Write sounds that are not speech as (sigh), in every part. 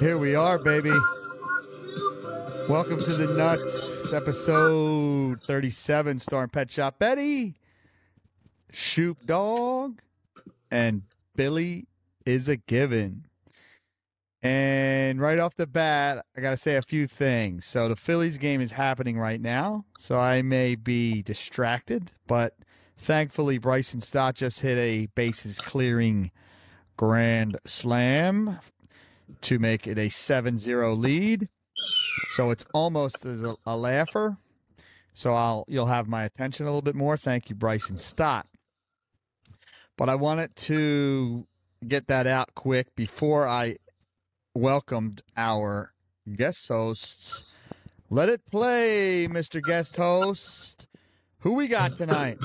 Here we are, baby. Welcome to the Nuts, episode 37, starring Pet Shop Betty, Shoop Dawg, and Billy Izza Given. And right off the bat, I got to say a few things. So the Phillies game is happening right now, so I may be distracted, but thankfully Bryson Stott just hit a bases clearing grand slam to make it a 7-0 lead. So it's almost as a, a laugher. So I'll you'll have my attention a little bit more. Thank you, Bryson Stott. But I wanted to get that out quick before I welcomed our guest hosts. Let it play, Mr. Guest Host. Who we got tonight?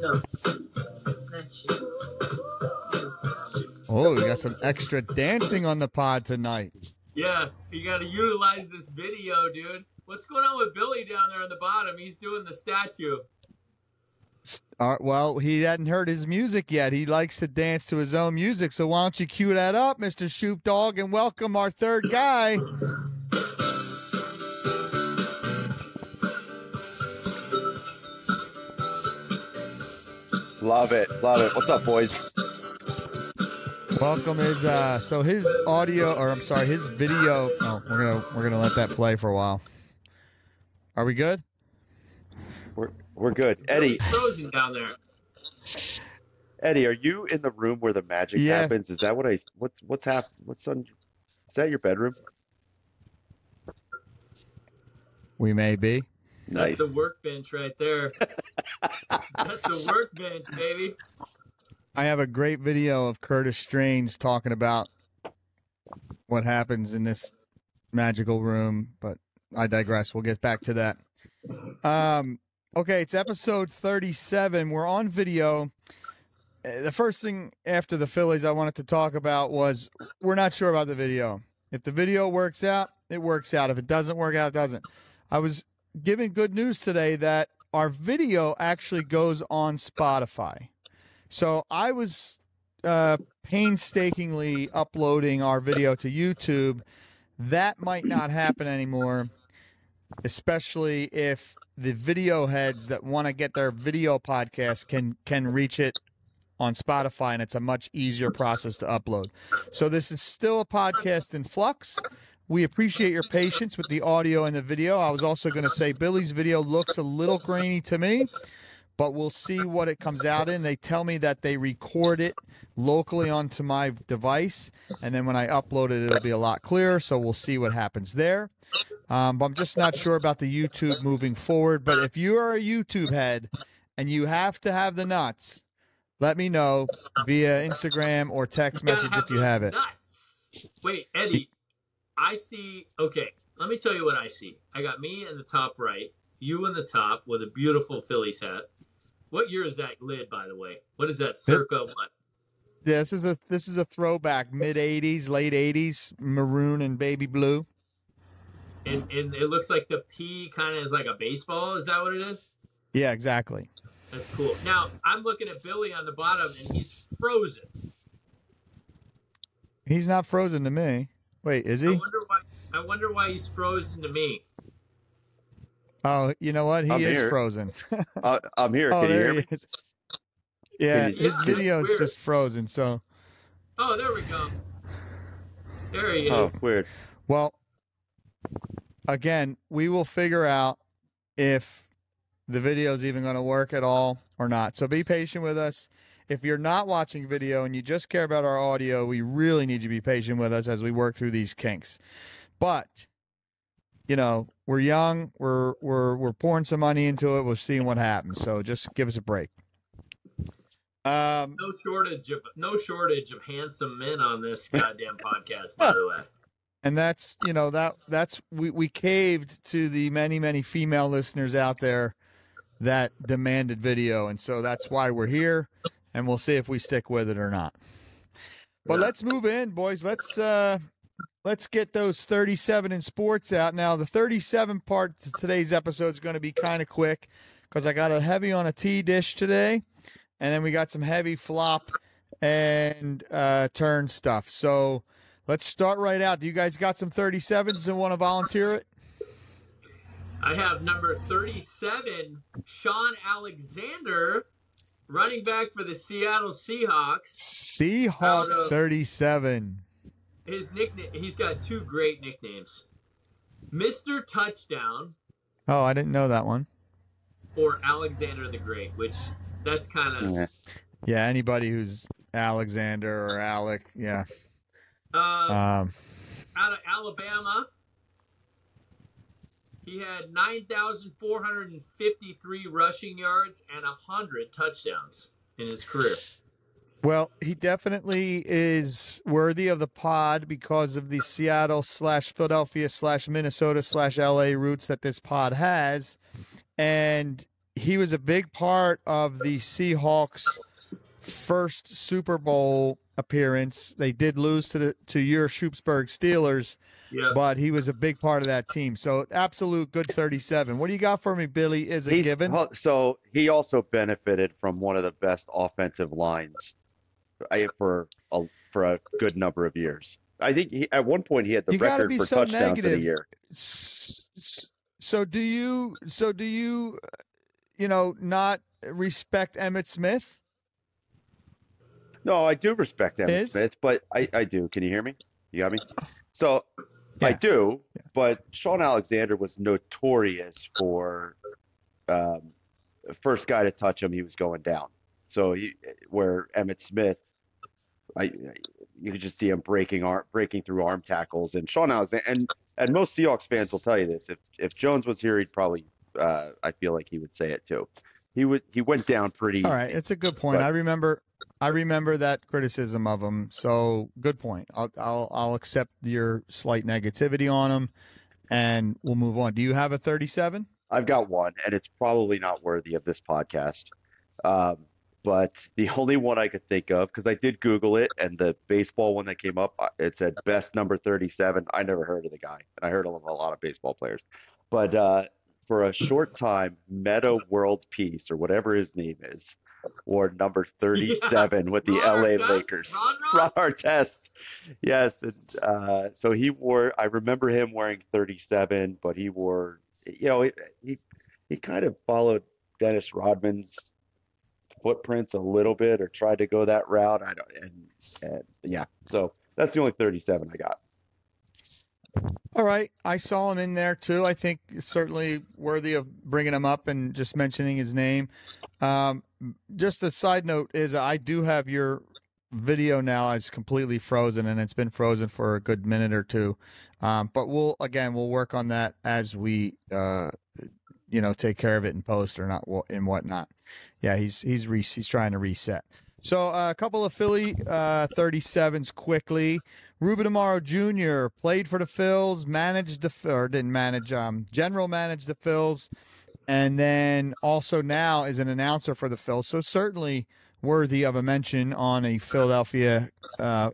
No, Oh, we got some extra dancing on the pod tonight. Yeah, you got to utilize this video, dude. What's going on with Billy down there on the bottom? He's doing the statue. All right, uh, well, he hadn't heard his music yet. He likes to dance to his own music. So why don't you cue that up, Mr. Shoop Dawg, and welcome our third guy. Love it, love it. What's up, boys? Welcome is uh so his audio or I'm sorry, his video oh we're gonna we're gonna let that play for a while. Are we good? We're we're good. Eddie, frozen down there. Eddie, are you in the room where the magic Yes. happens? Is that what I? What's what's hap? What's on? Is that your bedroom? We may be. Nice. That's the workbench right there. (laughs) That's the workbench, baby. I have a great video of Curtis Strange talking about what happens in this magical room, but I digress. We'll get back to that. Um, okay, it's episode 37. We're on video. Uh, The first thing after the Phillies I wanted to talk about was we're not sure about the video. If the video works out, it works out. If it doesn't work out, it doesn't. I was given good news today that our video actually goes on Spotify. So I was uh, painstakingly uploading our video to YouTube. That might not happen anymore, especially if the video heads that want to get their video podcast can can reach it on Spotify, and it's a much easier process to upload. So this is still a podcast in flux. We appreciate your patience with the audio and the video. I was also going to say Billy's video looks a little grainy to me but we'll see what it comes out in. They tell me that they record it locally onto my device, and then when I upload it, it'll be a lot clearer. So we'll see what happens there. Um, but I'm just not sure about the YouTube moving forward. But if you are a YouTube head and you have to have the nuts, let me know via Instagram or text message if you have it. Nuts. Wait, Eddie. I see. Okay, let me tell you what I see. I got me in the top right, you in the top with a beautiful Phillies hat. What year is that lid, by the way? What is that? Circa what? This is a this is a throwback, mid '80s, late '80s, maroon and baby blue. And, and it looks like the P kind of is like a baseball. Is that what it is? Yeah, exactly. That's cool. Now I'm looking at Billy on the bottom, and he's frozen. He's not frozen to me. Wait, is I he? wonder why. I wonder why he's frozen to me. Oh, you know what? He I'm is here. frozen. (laughs) Uh, I'm here. oh, Can you there hear he me? is. Yeah, you- his Yeah, video is just frozen. So, Oh, there we go. There he is. Oh, weird. well, again, we will figure out if the video is even going to work at all or not. So be patient with us. If you're not watching video and you just care about our audio, we really need you to be patient with us as we work through these kinks. But you know, we're young, we're we're we're pouring some money into it. We're seeing what happens. So just give us a break. Um, No shortage of no shortage of handsome men on this (laughs) goddamn podcast. By the way, and that's you know that that's we we caved to the many many female listeners out there that demanded video, and so that's why we're here, and we'll see if we stick with it or not. But let's move in, boys. Let's uh let's get those 37 in sports out. Now, the 37 part to today's episode is going to be kind of quick because I got a heavy on a tea dish today, and then we got some heavy flop and uh, turn stuff. So let's start right out. Do you guys got some 37s and want to volunteer it? I have number 37, Shaun Alexander, running back for the Seattle Seahawks. Seahawks of- 37. His nickname, he's got two great nicknames Mr. Touchdown Oh, I didn't know that one. or Alexander the Great, which that's kind of. Yeah. Yeah, anybody who's Alexander or Alec, yeah. Uh, Um, out of Alabama. He had 9,453 rushing yards and 100 touchdowns in his career. Well, he definitely is worthy of the pod because of the Seattle slash Philadelphia slash Minnesota slash LA roots that this pod has. And he was a big part of the Seahawks' first Super Bowl appearance. They did lose to the to your Shoopsburg Steelers, Yeah. but he was a big part of that team. So absolute good 37. What do you got for me, Billy? Is it He's- given? well, So he also benefited from one of the best offensive lines I- for a, for a good number of years. I think he, at one point he had the You record be for so touchdowns negative. year. S- s- So do you? So do you? You know, not respect Emmitt Smith? No, I do respect Emmitt Is? Smith, but I, I do. Can you hear me? You got me? So I Yeah. do, but Shaun Alexander was notorious for um, first guy to touch him, he was going down. So he, where Emmitt Smith, I you could just see him breaking arm, breaking through arm tackles, and Shaun Alexander, and and most Seahawks fans will tell you this. If if Jones was here, he'd probably, uh, I feel like he would say it too. He would he went down pretty. All right, it's a good point. But- I remember. I remember that criticism of him. So good point. I'll I'll I'll accept your slight negativity on him, and we'll move on. Do you have a 37? I've got one, and it's probably not worthy of this podcast. Um, but the only one I could think of, because I did Google it, and the baseball one that came up, uh, it said best number 37. I never heard of the guy, and I heard of a lot of baseball players. But uh, for a short time, Metta World Peace, or whatever his name is, wore number (laughs) 37 with the Ron LA? Lakers. (laughs) Ron Artest. Yes. And, uh, so he wore, I remember him wearing 37, but he wore, you know, he, he, he kind of followed Dennis Rodman's footprints a little bit or tried to go that route. I don't, and, and yeah, so that's the only 37 I got. All right, I saw him in there too. I think it's certainly worthy of bringing him up and just mentioning his name. Um, just a side note is I do have your video now is completely frozen and it's been frozen for a good minute or two. Um, but we'll again we'll work on that as we uh, you know take care of it in post or not and whatnot. Yeah, he's he's re- he's trying to reset. So uh, a couple of Philly uh, 37s quickly. Ruben Amaro Jr. played for the Phils, managed the or didn't manage, um, general managed the Phils, and then also now is an announcer for the Phils. So certainly worthy of a mention on a Philadelphia uh,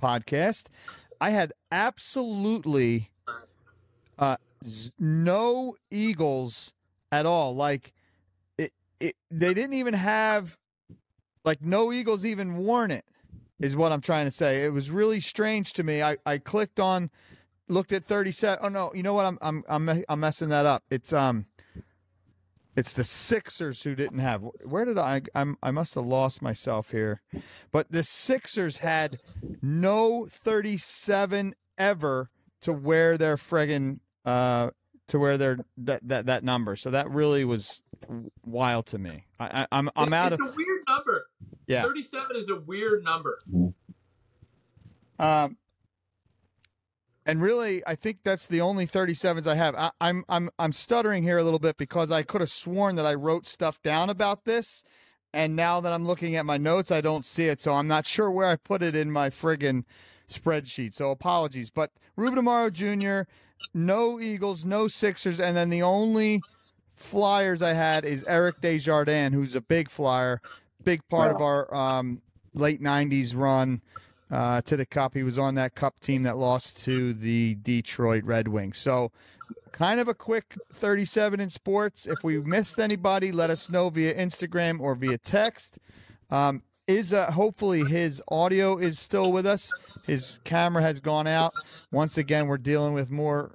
podcast. I had absolutely uh, no Eagles at all. Like it, it, they didn't even have like no Eagles even worn it is what I'm trying to say. It was really strange to me. I, I clicked on, looked at 37. Oh no, you know what? I'm I'm I'm I'm messing that up. It's um, it's the Sixers who didn't have. Where did I? I'm I must have lost myself here, but the Sixers had no 37 ever to wear their friggin' uh to wear their that that that number. So that really was wild to me. I, I I'm I'm out it's of a weird number. yeah. 37 is a weird number. Um, and really, I think that's the only 37s I have. I, I'm I'm I'm stuttering here a little bit because I could have sworn that I wrote stuff down about this, and now that I'm looking at my notes, I don't see it. So I'm not sure where I put it in my friggin' spreadsheet. So apologies. But Ruben Amaro Jr., no Eagles, no Sixers, and then the only Flyers I had is Eric Desjardins, who's a big flyer, big part of our um, late '90s run uh, to the Cup. He was on that Cup team that lost to the Detroit Red Wings. So kind of a quick 37 in sports. If we missed anybody, let us know via Instagram or via text. Um, is uh, hopefully his audio is still with us. His camera has gone out. Once again, we're dealing with more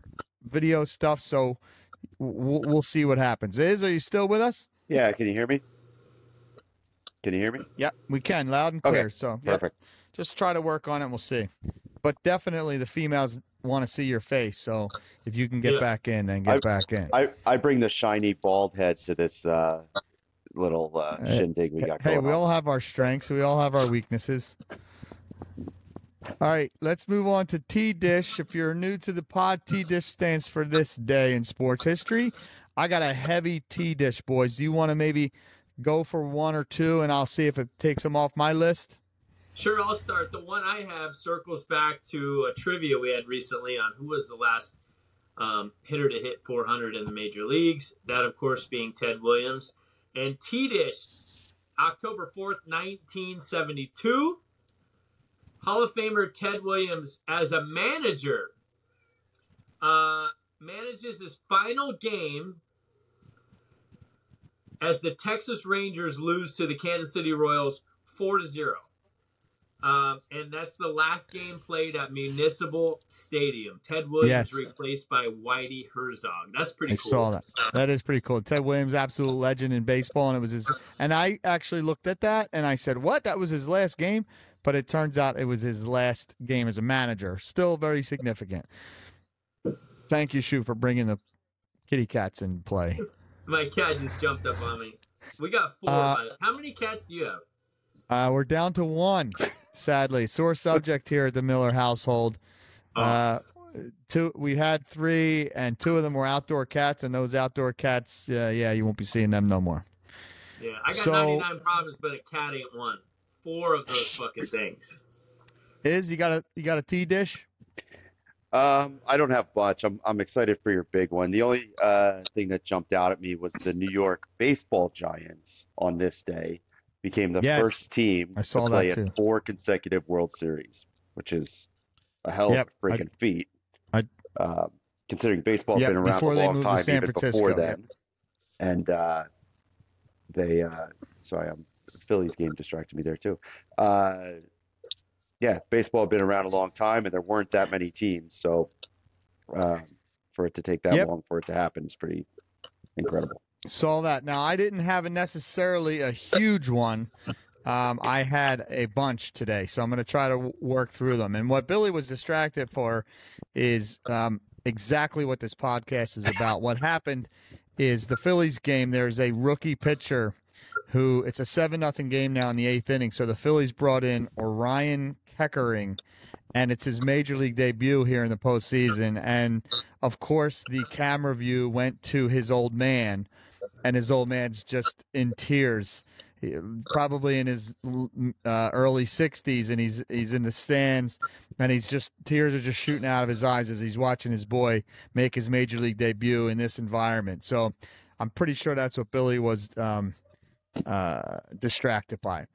video stuff, so we'll, we'll see what happens. Is are you still with us? Yeah, can you hear me? Can you hear me? Yeah, we can loud and Okay, clear. So yep, Perfect. just try to work on it. We'll see. But definitely, the females want to see your face. So if you can get Yeah. back in, then get back in. I, I bring the shiny bald head to this uh, little uh, Hey, shindig we got Hey, going we on. all have our strengths. We all have our weaknesses. All right, let's move on to T Dish. If you're new to the pod, T Dish stands for this day in sports history. I got a heavy T Dish, boys. Do you want to maybe go for one or two, and I'll see if it takes them off my list? Sure, I'll start. The one I have circles back to a trivia we had recently on who was the last um, hitter to hit 400 in the major leagues. That, of course, being Ted Williams. And T Dish, October 4th, 1972. Hall of Famer Ted Williams, as a manager, uh, manages his final game as the Texas Rangers lose to the Kansas City Royals 4 to 0. Um, and that's the last game played at Municipal Stadium. Ted Williams Yes. replaced by Whitey Herzog. That's pretty I cool. saw that. That is pretty cool. Ted Williams, absolute legend in baseball, and it was his. And I actually looked at that and I said, "What? That was his last game?" But it turns out it was his last game as a manager. Still very significant. Thank you, Shu, for bringing the kitty cats in play. My cat just jumped up on me. We got four. Uh, How many cats do you have? Uh, we're down to one, sadly. Sore subject here at the Miller household. Oh. Uh, two, we had three, and two of them were outdoor cats, and those outdoor cats, uh, yeah, you won't be seeing them no more. Yeah, I got so- 99 problems, but a cat ain't one. Four of those fucking things. Is you got a you got a tea dish? Um, I don't have much. I'm I'm excited for your big one. The only uh, thing that jumped out at me was the New York Baseball Giants on this day became the Yes. first team I saw to play in four consecutive World Series, which is a hell Yep, of a I- freaking feat. I- uh, considering baseball's Yep, been around a long time, San even Francisco, before yep. then. And uh, they, uh, sorry, I'm Phillies game distracted me there too. Uh, yeah, baseball had been around a long time, and there weren't that many teams. So um, for it to take that Yep. long for it to happen is pretty incredible. Saw that. Now I didn't have a necessarily a huge one. Um, I had a bunch today, so I'm going to try to work through them. And what Billy was distracted for is um, exactly what this podcast is about. What happened is the Phillies game. There's a rookie pitcher who it's a seven nothing game now in the eighth inning. So the Phillies brought in Orion Kerkering, and it's his major league debut here in the postseason. And of course, the camera view went to his old man, and his old man's just in tears, probably in his uh, early 60s, and he's he's in the stands, and he's just tears are just shooting out of his eyes as he's watching his boy make his major league debut in this environment. So, I'm pretty sure that's what Billy was um, uh, distracted by.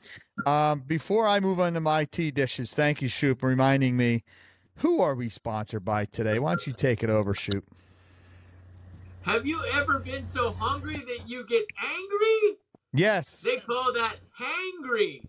Um, before I move on to my tea dishes, thank you, Shoop, reminding me. Who are we sponsored by today? Why don't you take it over, Shoop? Have you ever been so hungry that you get angry? Yes. They call that hangry.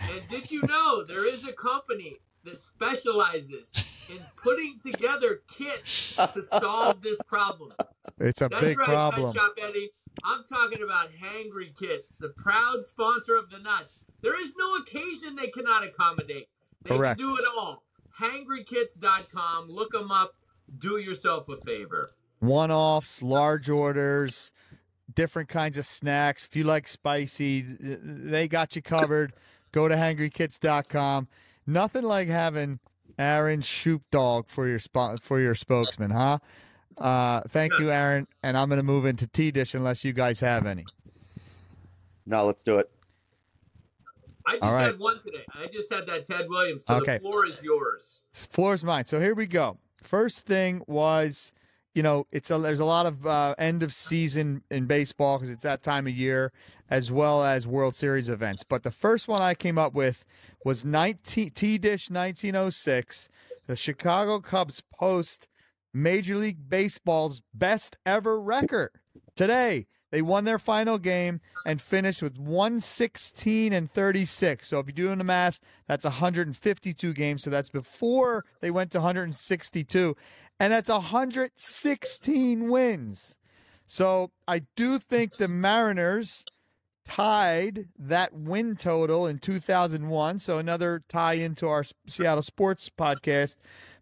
And did you know there is a company that specializes in putting together kits to solve this problem? It's a That's big right, problem. Shop Eddie. I'm talking about Hangry Kits, the proud sponsor of the nuts. There is no occasion they cannot accommodate. They Correct. can do it all. HangryKits.com. Look them up. Do yourself a favor. One offs, large orders, different kinds of snacks. If you like spicy, they got you covered. Go to hangrykits.com. Nothing like having Aaron Shoop Dawg for your spot for your spokesman, huh? Uh, thank you, Aaron. And I'm going to move into T dish unless you guys have any. Now let's do it. I just All right. had one today. I just had that Ted Williams. So Okay. the floor is yours. Floor's mine. So here we go. First thing was, you know, it's a, there's a lot of uh, end of season in baseball because it's that time of year, as well as World Series events. But the first one I came up with was 19 T Dish 1906, the Chicago Cubs post Major League Baseball's best ever record. Today, they won their final game and finished with 116 and 36. So if you're doing the math, that's 152 games. So that's before they went to 162. And that's 116 wins. So I do think the Mariners tied that win total in 2001. So another tie into our Seattle sports podcast.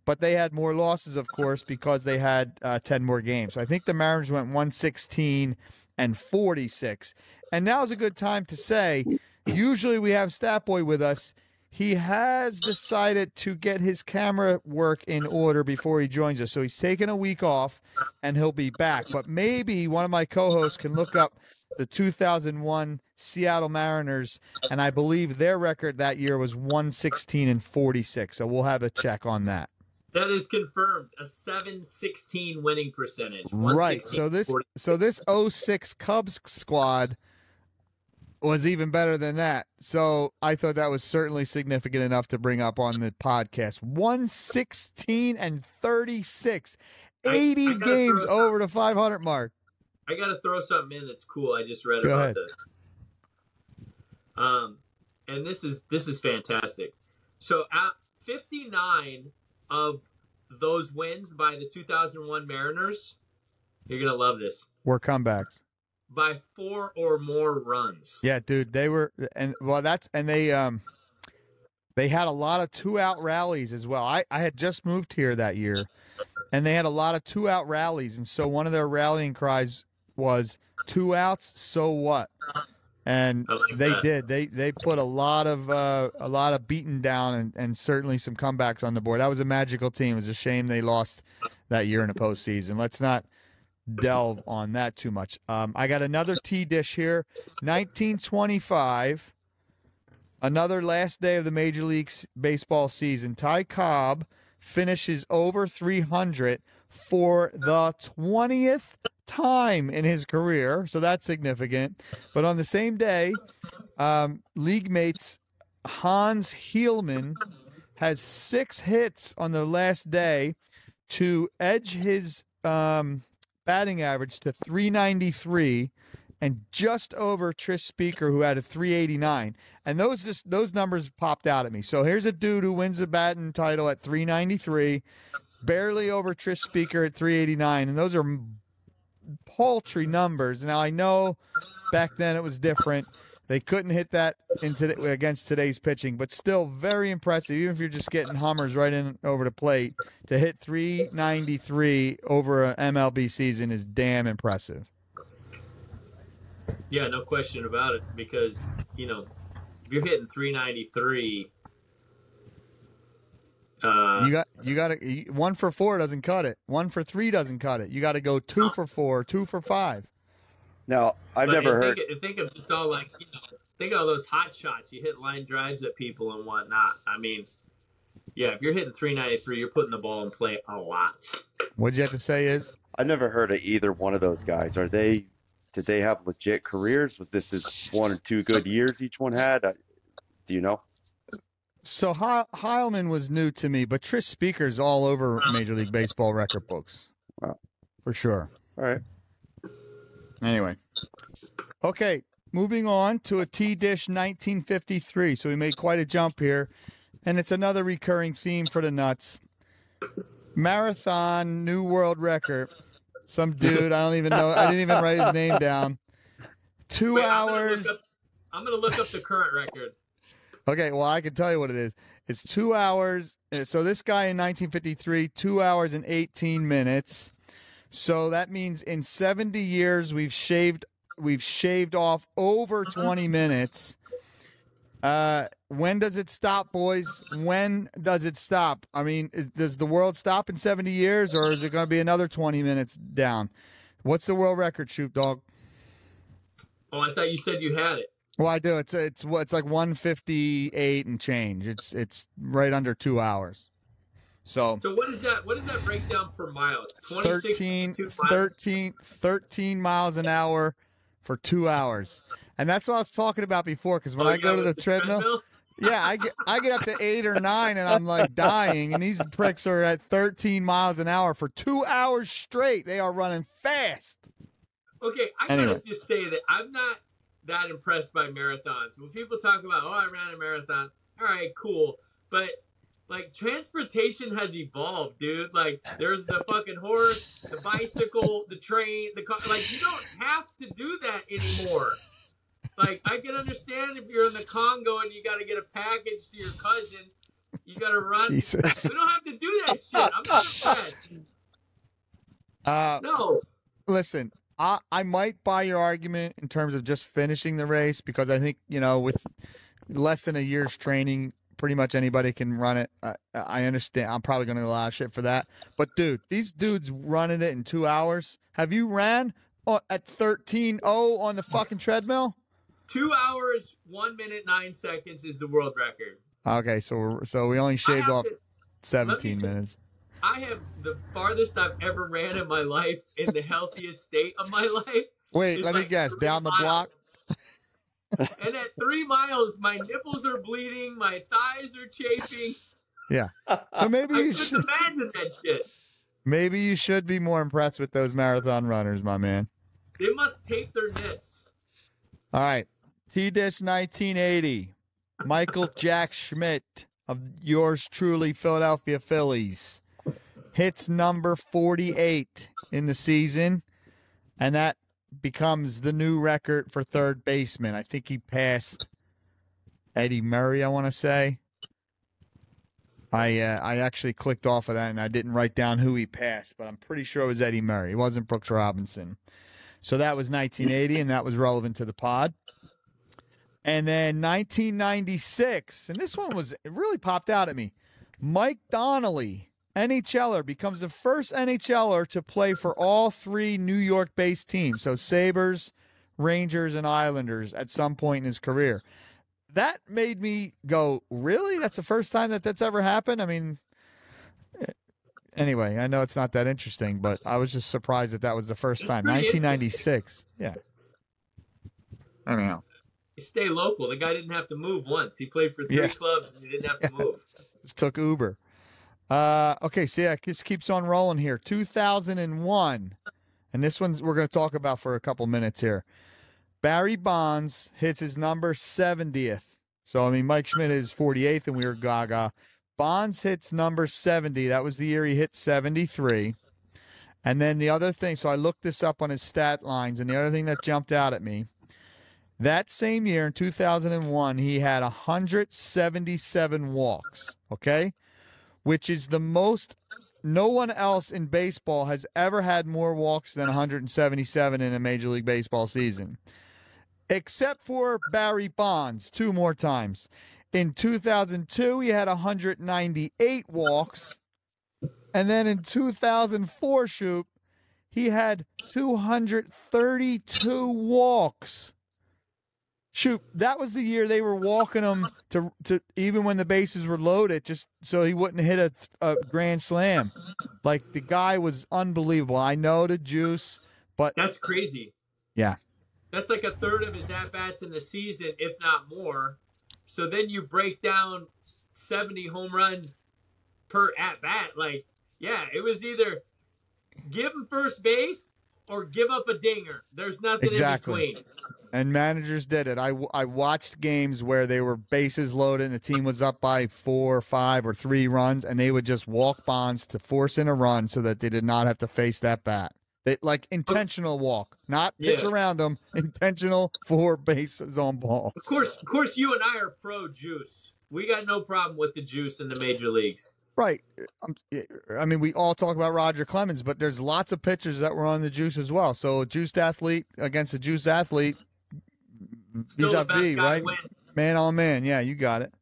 But they had more losses, of course, because they had uh, 10 more games. So I think the Mariners went 116 and 46. And now is a good time to say, usually we have Stat Boy with us. He has decided to get his camera work in order before he joins us. So he's taking a week off and he'll be back. But maybe one of my co hosts can look up the 2001 Seattle Mariners, and I believe their record that year was 116 and 46. So we'll have a check on that. That is confirmed. A 716 winning percentage. Right. So this 40. so this 06 Cubs squad was even better than that. So I thought that was certainly significant enough to bring up on the podcast. 116 and 36. 80 I gotta games over the 500 mark. I got to throw something in that's cool. I just read Go about ahead. this. Um, and this is this is fantastic. So at 59 of those wins by the 2001 Mariners, you're gonna love this. Were comebacks. By four or more runs. Yeah, dude, they were and well that's and they um they had a lot of two out rallies as well. I I had just moved here that year and they had a lot of two out rallies and so one of their rallying cries was two outs, so what? And like they that. did. They they put a lot of uh, a lot of beating down and, and certainly some comebacks on the board. That was a magical team. It was a shame they lost that year in the postseason. Let's not delve on that too much. Um, I got another tea dish here. 1925, another last day of the Major League Baseball season. Ty Cobb finishes over 300 for the 20th time in his career. So that's significant. But on the same day, um, league mates Hans Heilmann has six hits on the last day to edge his um, batting average to 393 and just over Tris Speaker who had a 389 and those just those numbers popped out at me. So here's a dude who wins the batting title at 393 barely over Tris Speaker at 389 and those are paltry numbers. Now I know back then it was different they couldn't hit that into against today's pitching but still very impressive even if you're just getting hummers right in over the plate to hit 393 over an MLB season is damn impressive. Yeah, no question about it. Because you know, if you're hitting 393, uh, You got you got to one for four doesn't cut it. One for three doesn't cut it. You got to go two for four, two for five. Now, I've but never think, heard. Think of this all like you know, think of all those hot shots. You hit line drives at people and whatnot. I mean, yeah, if you're hitting 393, you're putting the ball in play a lot. What'd you have to say? Is I've never heard of either one of those guys. Are they? Did they have legit careers? Was this his one or two good years each one had? Uh, Do you know? so He- Heilmann was new to me, but Tris Speaker's all over Major League Baseball record books, Wow. for sure. All right. Anyway, okay, moving on to a T Dish 1953. So we made quite a jump here, and it's another recurring theme for the Nuts. Marathon new world record. Some dude I don't even know. I didn't even write his name down. Two Wait, I'm gonna look hours. I'm gonna look up the current record. Okay, well, I can tell you what it is. It's two hours. uh, So this guy in 1953, two hours and 18 minutes. So that means in 70 years we've shaved we've shaved off over 20 minutes. Uh, when does it stop, boys? When does it stop? I mean, is, does the world stop in 70 years, or is it going to be another 20 minutes down? What's the world record, Shoop Dawg? Oh, I thought you said you had it. Well, I do. It's it's it's like 158 and change. It's it's right under two hours. So So what is that? What does that break down per mile? It's 26 13, miles. 13, 13 miles an hour for two hours. And that's what I was talking about before. Because when Oh, I go to the with treadmill, (laughs) Yeah, I get I get up to eight or nine and I'm like dying, and these pricks are at 13 miles an hour for two hours straight. They are running fast. Okay, I gotta just say that I'm not that impressed by marathons. When people talk about, oh, I ran a marathon, all right, cool, but like transportation has evolved, dude. Like there's the fucking horse, the bicycle, the train, the car. Like you don't have to do that anymore. Like I can understand if you're in the Congo and you got to get a package to your cousin, you got to run. Jesus. We don't have to do that shit. I'm not impressed. Uh, No. listen, I I might buy your argument in terms of just finishing the race because I think you know with less than a year's training, pretty much anybody can run it. I, I understand. I'm probably going to allow shit for that, but dude, these dudes running it in two hours. Have you ran at 13.0 on the fucking treadmill? Two hours, one minute, nine seconds is the world record. Okay, so we're, so we only shaved off to- 17 just- minutes. I have the farthest I've ever ran in my life in the healthiest state of my (laughs) life. Wait, let me guess. Down the block. (laughs) and at three miles, my nipples are bleeding, my thighs are chafing. Yeah. So (laughs) maybe I you should imagine that shit. maybe you should be more impressed with those marathon runners, my man. They must tape their nips. All right. T Dish 1980. Michael (laughs) Jack Schmidt of yours truly, Philadelphia Phillies. Hits number 48 in the season, and that becomes the new record for third baseman. I think he passed Eddie Murray, I want to say. I uh, I actually clicked off of that and I didn't write down who he passed, but I'm pretty sure it was Eddie Murray. It wasn't Brooks Robinson. So that was 1980, and that was relevant to the pod. And then 1996, and this one was it really popped out at me. Mike Donnelly, NHLer, becomes the first NHLer to play for all three New York-based teams, so Sabres, Rangers, and Islanders at some point in his career. That made me go, really? That's the first time that that's ever happened? I mean, eh, anyway, I know it's not that interesting, but I was just surprised that that was the first time. 1996. Yeah. Anyhow, You stay local. The guy didn't have to move once. He played for three Yeah. clubs and he didn't have to (laughs) move. just took Uber. Uh, okay, so yeah, this keeps on rolling here. 2001, and this one's we're going to talk about for a couple minutes here. Barry Bonds hits his number 70th. So I mean, Mike Schmidt is 48th, and we were Gaga. Bonds hits number 70. That was the year he hit 73. And then the other thing, so I looked this up on his stat lines, and the other thing that jumped out at me, that same year in 2001, he had 177 walks, okay? Which is the most, no one else in baseball has ever had more walks than 177 in a Major League Baseball season, except for Barry Bonds, two more times. In 2002, he had 198 walks. And then in 2004, shoot, he had 232 walks. Shoot, that was the year they were walking him to to even when the bases were loaded, just so he wouldn't hit a, a grand slam. Like the guy was unbelievable. I know the juice, but That's crazy. Yeah. That's like a third of his at bats in the season, if not more. So then you break down 70 home runs per at bat. Like, yeah, it was either give him first base or give up a dinger. There's nothing Exactly. in between. and managers did it. I, I watched games where they were bases loaded and the team was up by four or five or three runs, and they would just walk bonds to force in a run so that they did not have to face that bat. They, like intentional walk, not pitch Yeah. around them, intentional four bases on balls. Of course, of course, you and I are pro juice. We got no problem with the juice in the major leagues. Right. Um, I mean, we all talk about Roger Clemens, but there's lots of pitchers that were on the juice as well. So a juiced athlete against a juiced athlete, Still the vis-a-vis, right? Man on man. Yeah, you got it.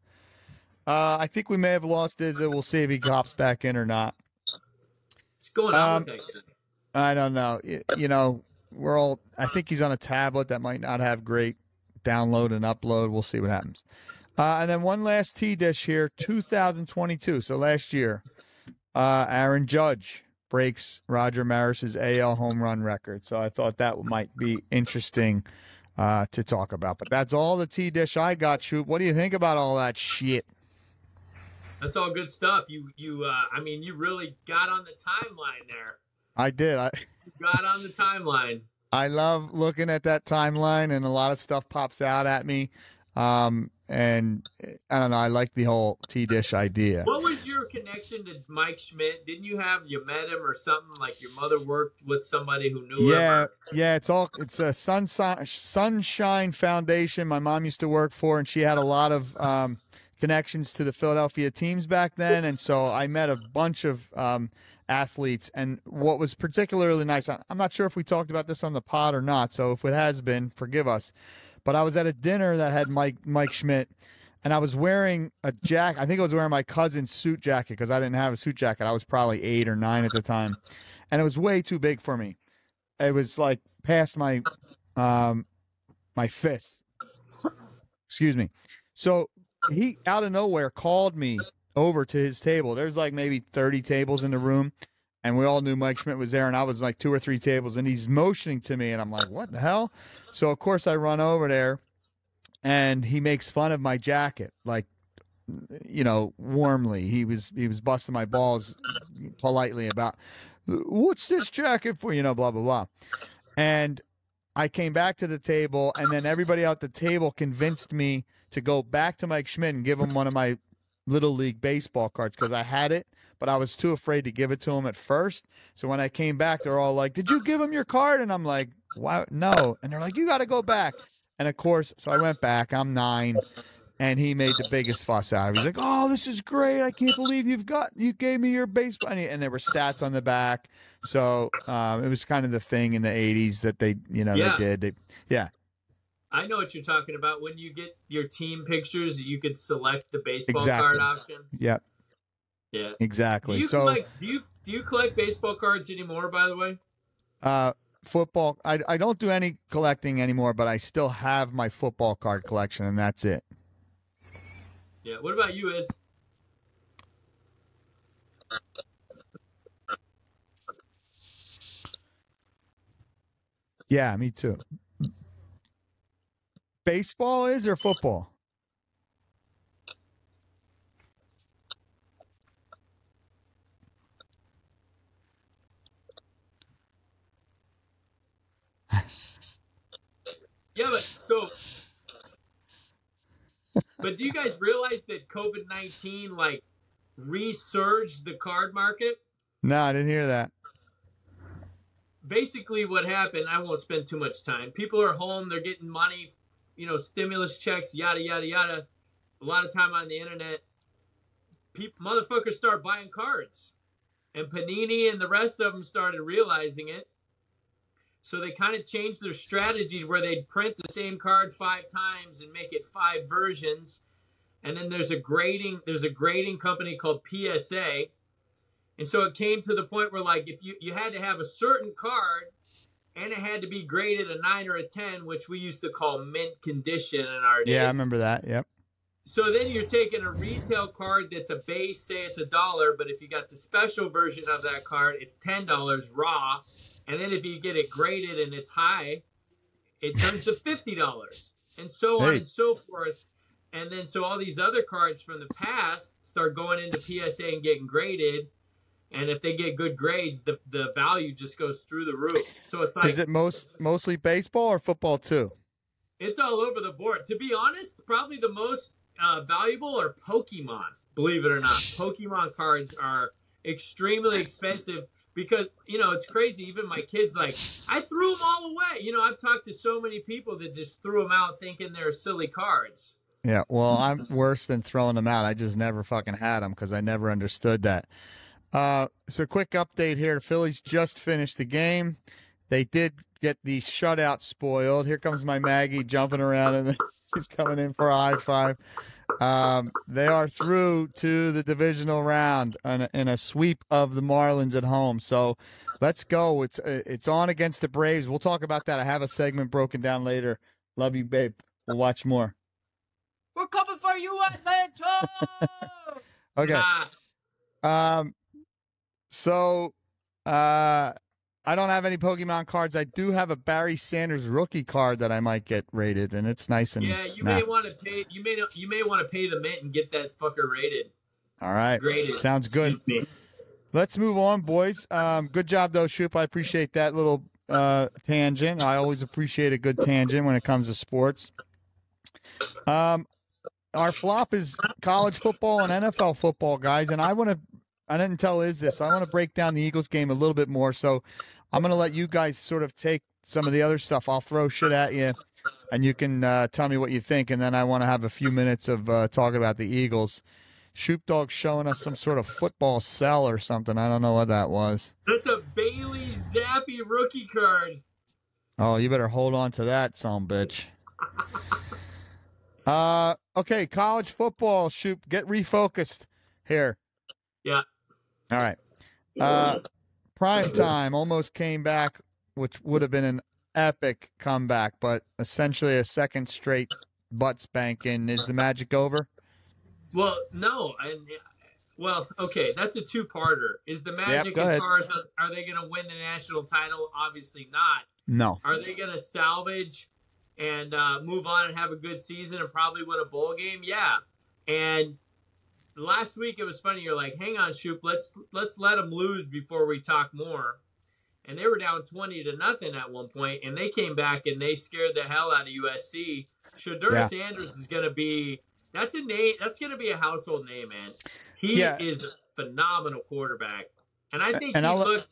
Uh, I think we may have lost Izza. We'll see if he hops back in or not. What's going on Um, with that guy? I don't know. Y- You know, we're all. I think he's on a tablet that might not have great download and upload. We'll see what happens. Uh, and then one last T dish here, 2022. So last year, uh, Aaron Judge breaks Roger Maris's AL home run record. So I thought that might be interesting uh, to talk about. But that's all the tea dish I got. Shoot, what do you think about all that shit? That's all good stuff. You you uh I mean you really got on the timeline there. I did. I You got on the timeline. (laughs) I love looking at that timeline, and a lot of stuff pops out at me. Um, and I don't know. I like the whole tea dish idea. What was your connection to Mike Schmidt? Didn't you have you met him or something like your mother worked with somebody who knew him? Yeah, yeah. It's all it's a sunshine Sunshine Foundation. My mom used to work for, and she had a lot of um, connections to the Philadelphia teams back then, and so I met a bunch of um, athletes. And what was particularly nice, I'm not sure if we talked about this on the pod or not. So if it has been, forgive us. But I was at a dinner that had Mike Mike Schmidt, and I was wearing a jacket. I think I was wearing my cousin's suit jacket because I didn't have a suit jacket. I was probably eight or nine at the time, and it was way too big for me. It was like past my um my fist. Excuse me. So he out of nowhere called me over to his table. There's like maybe 30 tables in the room. And we all knew Mike Schmidt was there, and I was like two or three tables, and he's motioning to me, and I'm like, "What the hell?" So of course I run over there, and he makes fun of my jacket, like, you know, warmly. He was he was busting my balls politely about, "What's this jacket for?" You know, blah blah blah. And I came back to the table, and then everybody at the table convinced me to go back to Mike Schmidt and give him one of my little league baseball cards because I had it, but I was too afraid to give it to him at first. So when I came back, they're all like, "Did you give him your card?" And I'm like, "Why? No." And they're like, "You got to go back." And of course, so I went back. I'm nine, and he made the biggest fuss out of. it. He's like, "Oh, this is great! I can't believe you've got you gave me your baseball." And, there were stats on the back, so um, it was kind of the thing in the '80s that they, you know, Yeah. they did. They, yeah, I know what you're talking about. When you get your team pictures, you could select the baseball Exactly. card option. Yeah, Yeah. Do exactly. you So. collect do you do you collect baseball cards anymore, by the way? Uh, football. I I don't do any collecting anymore, but I still have my football card collection, and that's it. Yeah. What about you, Is? Yeah, me too. Baseball is or football? Yeah, but so But do you guys realize that COVID nineteen like resurged the card market? No, I didn't hear that. basically what happened i won't spend too much time. People are home they're getting money you know stimulus checks yada yada yada. A lot of time on the internet. People motherfuckers start buying cards. And panini and the rest of them started realizing it so they kind of changed their strategy where they'd print the same card five times and make it five versions and then there's a grading there's a grading company called psa and so it came to the point where like if you you had to have a certain card and it had to be graded a 9 or a 10 which we used to call mint condition in our days. Yeah, I remember that. Yep. So then you're taking a retail card that's a base, say it's a dollar, but if you got the special version of that card, it's ten dollars raw. And then if you get it graded and it's high, it turns to fifty dollars. And so on and so forth. And then so all these other cards from the past start going into PSA and getting graded. And if they get good grades, the, the value just goes through the roof. So it's like Is it most mostly baseball or football too? it's all over the board. To be honest, probably the most uh, valuable are Pokemon. Believe it or not, Pokemon cards are extremely expensive because you know it's crazy. Even my kids, like, I threw them all away. You know, I've talked to so many people that just threw them out thinking they're silly cards. Yeah. Well, I'm worse than throwing them out. I just never fucking had them because I never understood that. Uh, so quick update here: the Phillies just finished the game. They did get the shutout spoiled. Here comes my Maggie jumping around, and (laughs) she's coming in for a high five. Um, they are through to the divisional round in a, in a sweep of the Marlins at home. So let's go. It's uh, it's on against the Braves. We'll talk about that. I have a segment broken down later. Love you, babe. We'll watch more. We're coming for you, Atlanta. (laughs) Okay. Nah, Um, so, uh, I don't have any Pokemon cards. I do have a Barry Sanders rookie card that I might get rated, and it's nice and Yeah, you nah. may want to pay. You may you may want to pay the mint and get that fucker rated. All right, Graded. sounds good. Let's move on, boys. Um, good job, though, Shoop. I appreciate that little uh, tangent. I always appreciate a good tangent when it comes to sports. Um, our flop is college football and NFL football, guys. And I want to, I didn't tell Is this, I want to break down the Eagles game a little bit more. So I'm going to let you guys sort of take some of the other stuff. I'll throw shit at you and you can uh, tell me what you think. And then I want to have a few minutes of uh, talking about the Eagles. Shoop Dawg showing us some sort of football cell or something. I don't know what that was. That's a Bailey Zappe rookie card. Oh, you better hold on to that, some bitch. (laughs) Uh, okay, college football. Shoop, get refocused here. Yeah. All right. Uh, prime time almost came back, which would have been an epic comeback, but essentially a second straight butt spanking. Is the magic over? Well, no, and well, okay, that's a two-parter. Is the magic go as far as are they going to win the national title? Obviously not. No. Are they going to salvage and uh, move on and have a good season and probably win a bowl game? Yeah. And last week it was funny. You're like, hang on, Shoop, let's let's let them lose before we talk more. And they were down twenty to nothing at one point, and they came back and they scared the hell out of USC. Shedeur Yeah. Sanders is going to be that's a name that's going to be a household name, man. He Yeah. is a phenomenal quarterback, and I think And he I'll looked.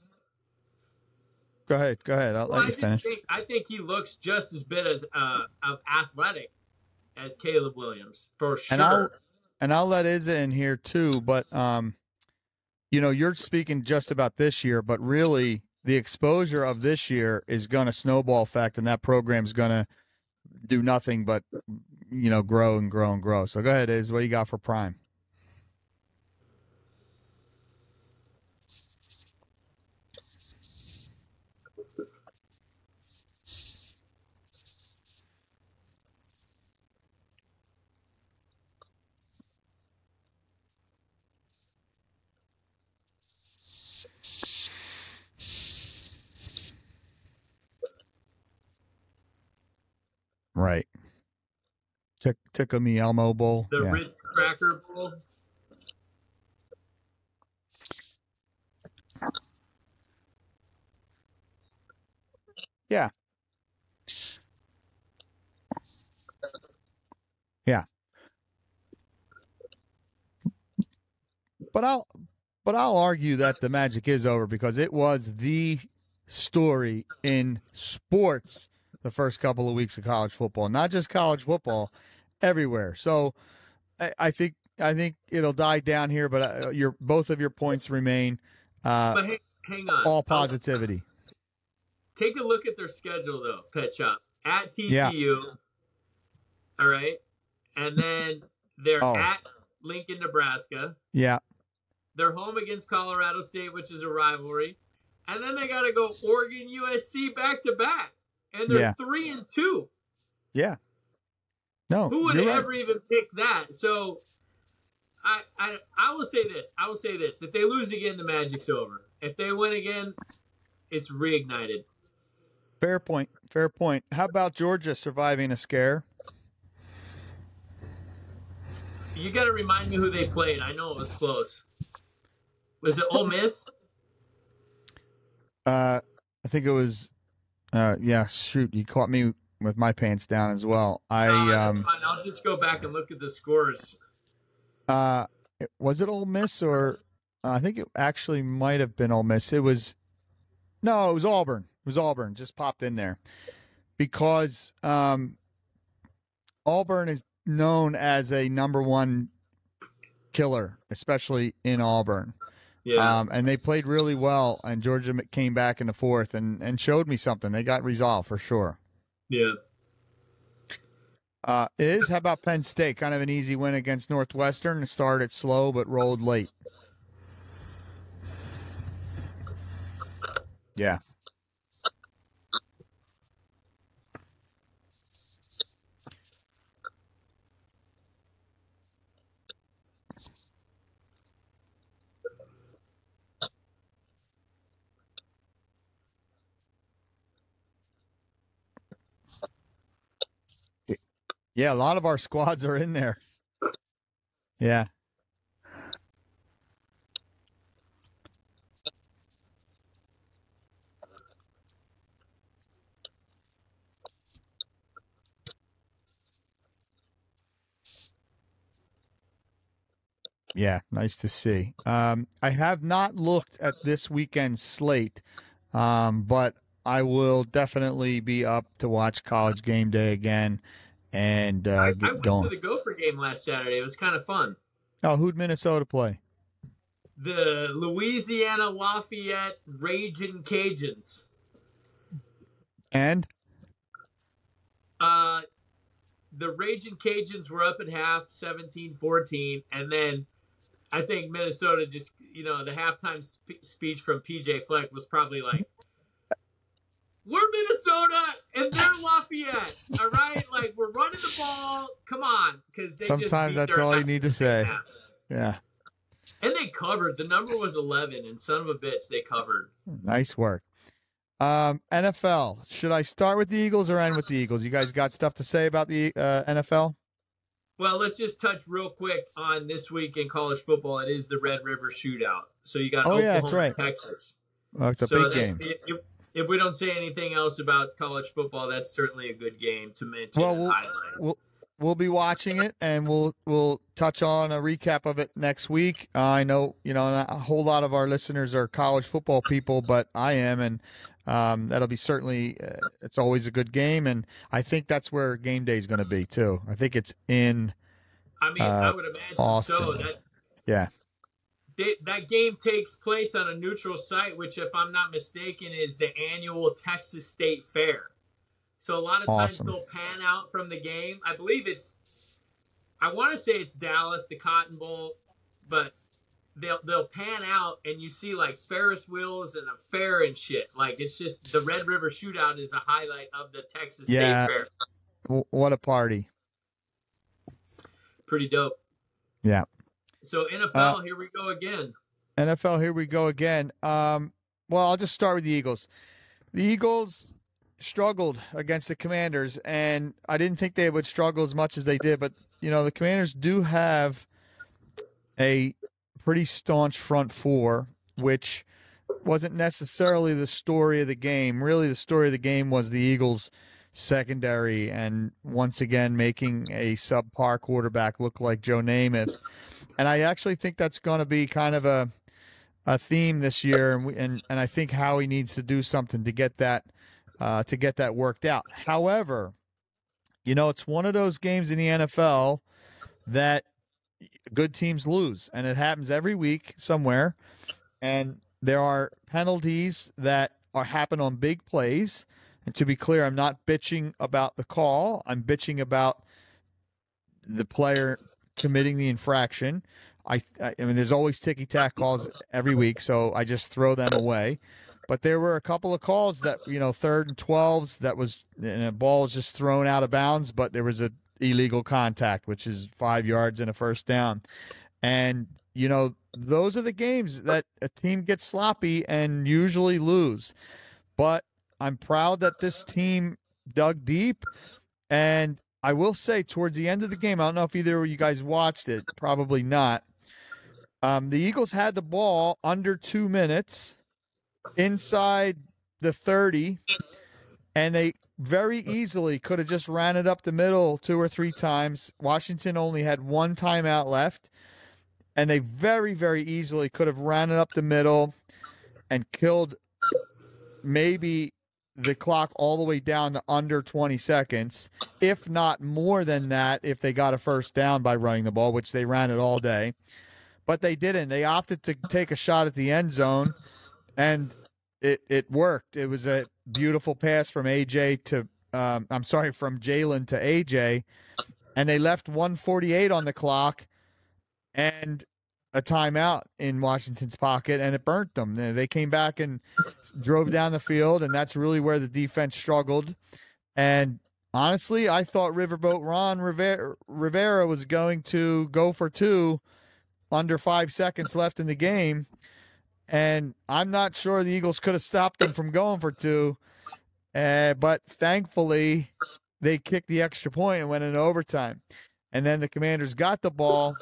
Go ahead. Go ahead. I'll Well, let you finish. think I think he looks just as bit as uh, of athletic as Caleb Williams for sure. And I'll and I'll let Izza in here too, but um, you know, you're speaking just about this year, but really the exposure of this year is going to snowball effect, and that program's going to do nothing but you know grow and grow and grow. So go ahead, Iz. What you got for Prime? Right. Tick Tickle Me Elmo Bowl. the yeah. Ritz Cracker Bowl. Yeah. Yeah. But I'll but I'll argue that the magic is over because it was the story in sports the first couple of weeks of college football. Not just college football, everywhere. So I, I think I think it'll die down here, but uh, your both of your points remain uh, But hang, hang on, all positivity. (laughs) Take a look at their schedule though. Pet Shop at Yeah. TCU. All right, and then they're Oh. at Lincoln, Nebraska. Yeah. They're home against Colorado State, which is a rivalry, and then they got to go Oregon, USC back to back, and they're Yeah. three and two. Yeah. No, Who would you're right. ever even pick that? So, I, I I will say this. I will say this. If they lose again, the magic's over. If they win again, it's reignited. Fair point. Fair point. How about Georgia surviving a scare? You got to remind me who they played. I know it was close. Was it Ole Miss? Uh, I think it was. Uh, yeah. Shoot, you caught me with my pants down as well. I that's um. I'll just go back and look at the scores. Uh, was it Ole Miss or? Uh, I think it actually might have been Ole Miss. It was. No, it was Auburn. It was Auburn. Just popped in there because um, Auburn is known as a number one killer, especially in Auburn. Yeah. Um, and they played really well, and Georgia came back in the fourth and, and showed me something. They got resolved for sure. yeah. Uh, is how about Penn State? Kind of an easy win against Northwestern. Started slow but rolled late. Yeah. Yeah, a lot of our squads are in there. Yeah. Yeah, nice to see. Um, I have not looked at this weekend's slate, um, but I will definitely be up to watch College Game Day again and uh, I, I get went going. to the Gopher game last Saturday. It was kind of fun. Oh, who'd Minnesota play? The Louisiana Lafayette Raging Cajuns. And Uh, the Raging Cajuns were up at half, 17-14, and then I think Minnesota just, you know, the halftime spe- speech from PJ Fleck was probably like, "We're Minnesota and they're (laughs) Lafayette, all right? Like we're running the ball. Come on, because sometimes that's all you need to say. Yeah, And they covered. The number was eleven, and son of a bitch, they covered. nice work. Um, NFL. Should I start with the Eagles or end with the Eagles? You guys got stuff to say about the uh, NFL? Well, let's just touch real quick on this week in college football. It is the Red River Shootout. So you got Oh, Oklahoma, yeah, that's right. Texas. Oh, it's a so big game. If, if we don't say anything else about college football, that's certainly a good game to mention. Well, we'll- We'll we'll be watching it, and we'll we'll touch on a recap of it next week. Uh, I know you know not a whole lot of our listeners are college football people, but I am, and um, that'll be certainly. Uh, it's always a good game, and I think that's where game day is going to be too. I think it's in. I mean, uh, I would imagine so. That Yeah. They, that game takes place on a neutral site, which, if I'm not mistaken, is the annual Texas State Fair. So a lot of times they'll pan out from the game. I believe it's, I want to say it's Dallas, the Cotton Bowl, but they'll they'll pan out and you see like Ferris wheels and a fair and shit. Like it's just the Red River Shootout is a highlight of the Texas Yeah. State Fair. w- What a party! Pretty dope. Yeah. So NFL, here we go again. NFL, here we go again. Um, well, I'll just start with the Eagles. The Eagles struggled against the Commanders, and I didn't think they would struggle as much as they did. But you know, the Commanders do have a pretty staunch front four, which wasn't necessarily the story of the game. Really, the story of the game was the Eagles' secondary, and once again making a subpar quarterback look like Joe Namath. And I actually think that's going to be kind of a a theme this year, and we, and and I think Howie needs to do something to get that uh, to get that worked out. However, you know, it's one of those games in the NFL that good teams lose, and it happens every week somewhere. And there are penalties that are happen on big plays. And to be clear, I'm not bitching about the call. I'm bitching about the player committing the infraction. I, I mean, there's always ticky tack calls every week, so I just throw them away. But there were a couple of calls that you know, third and twelves, that was and a ball was just thrown out of bounds, but there was a illegal contact, which is five yards and a first down. And you know, those are the games that a team gets sloppy and usually lose. But I'm proud that this team dug deep, and I will say towards the end of the game, I don't know if either of you guys watched it, probably not. Um, the Eagles had the ball under two minutes inside the 30, and they very easily could have just ran it up the middle two or three times. Washington only had one timeout left, and they very, very easily could have ran it up the middle and killed maybe the clock all the way down to under 20 seconds, if not more than that, if they got a first down by running the ball, which they ran it all day. But they didn't. They opted to take a shot at the end zone, and it it worked. It was a beautiful pass from AJ to, um, I'm sorry, from Jalen to AJ, and they left 148 on the clock, and a timeout in Washington's pocket, and it burnt them. They came back and drove down the field, and that's really where the defense struggled. And honestly, I thought Riverboat Ron Rivera, was going to go for two under five seconds left in the game. And I'm not sure the Eagles could have stopped them from going for two. Uh, but thankfully, they kicked the extra point and went into overtime. And then the Commanders got the ball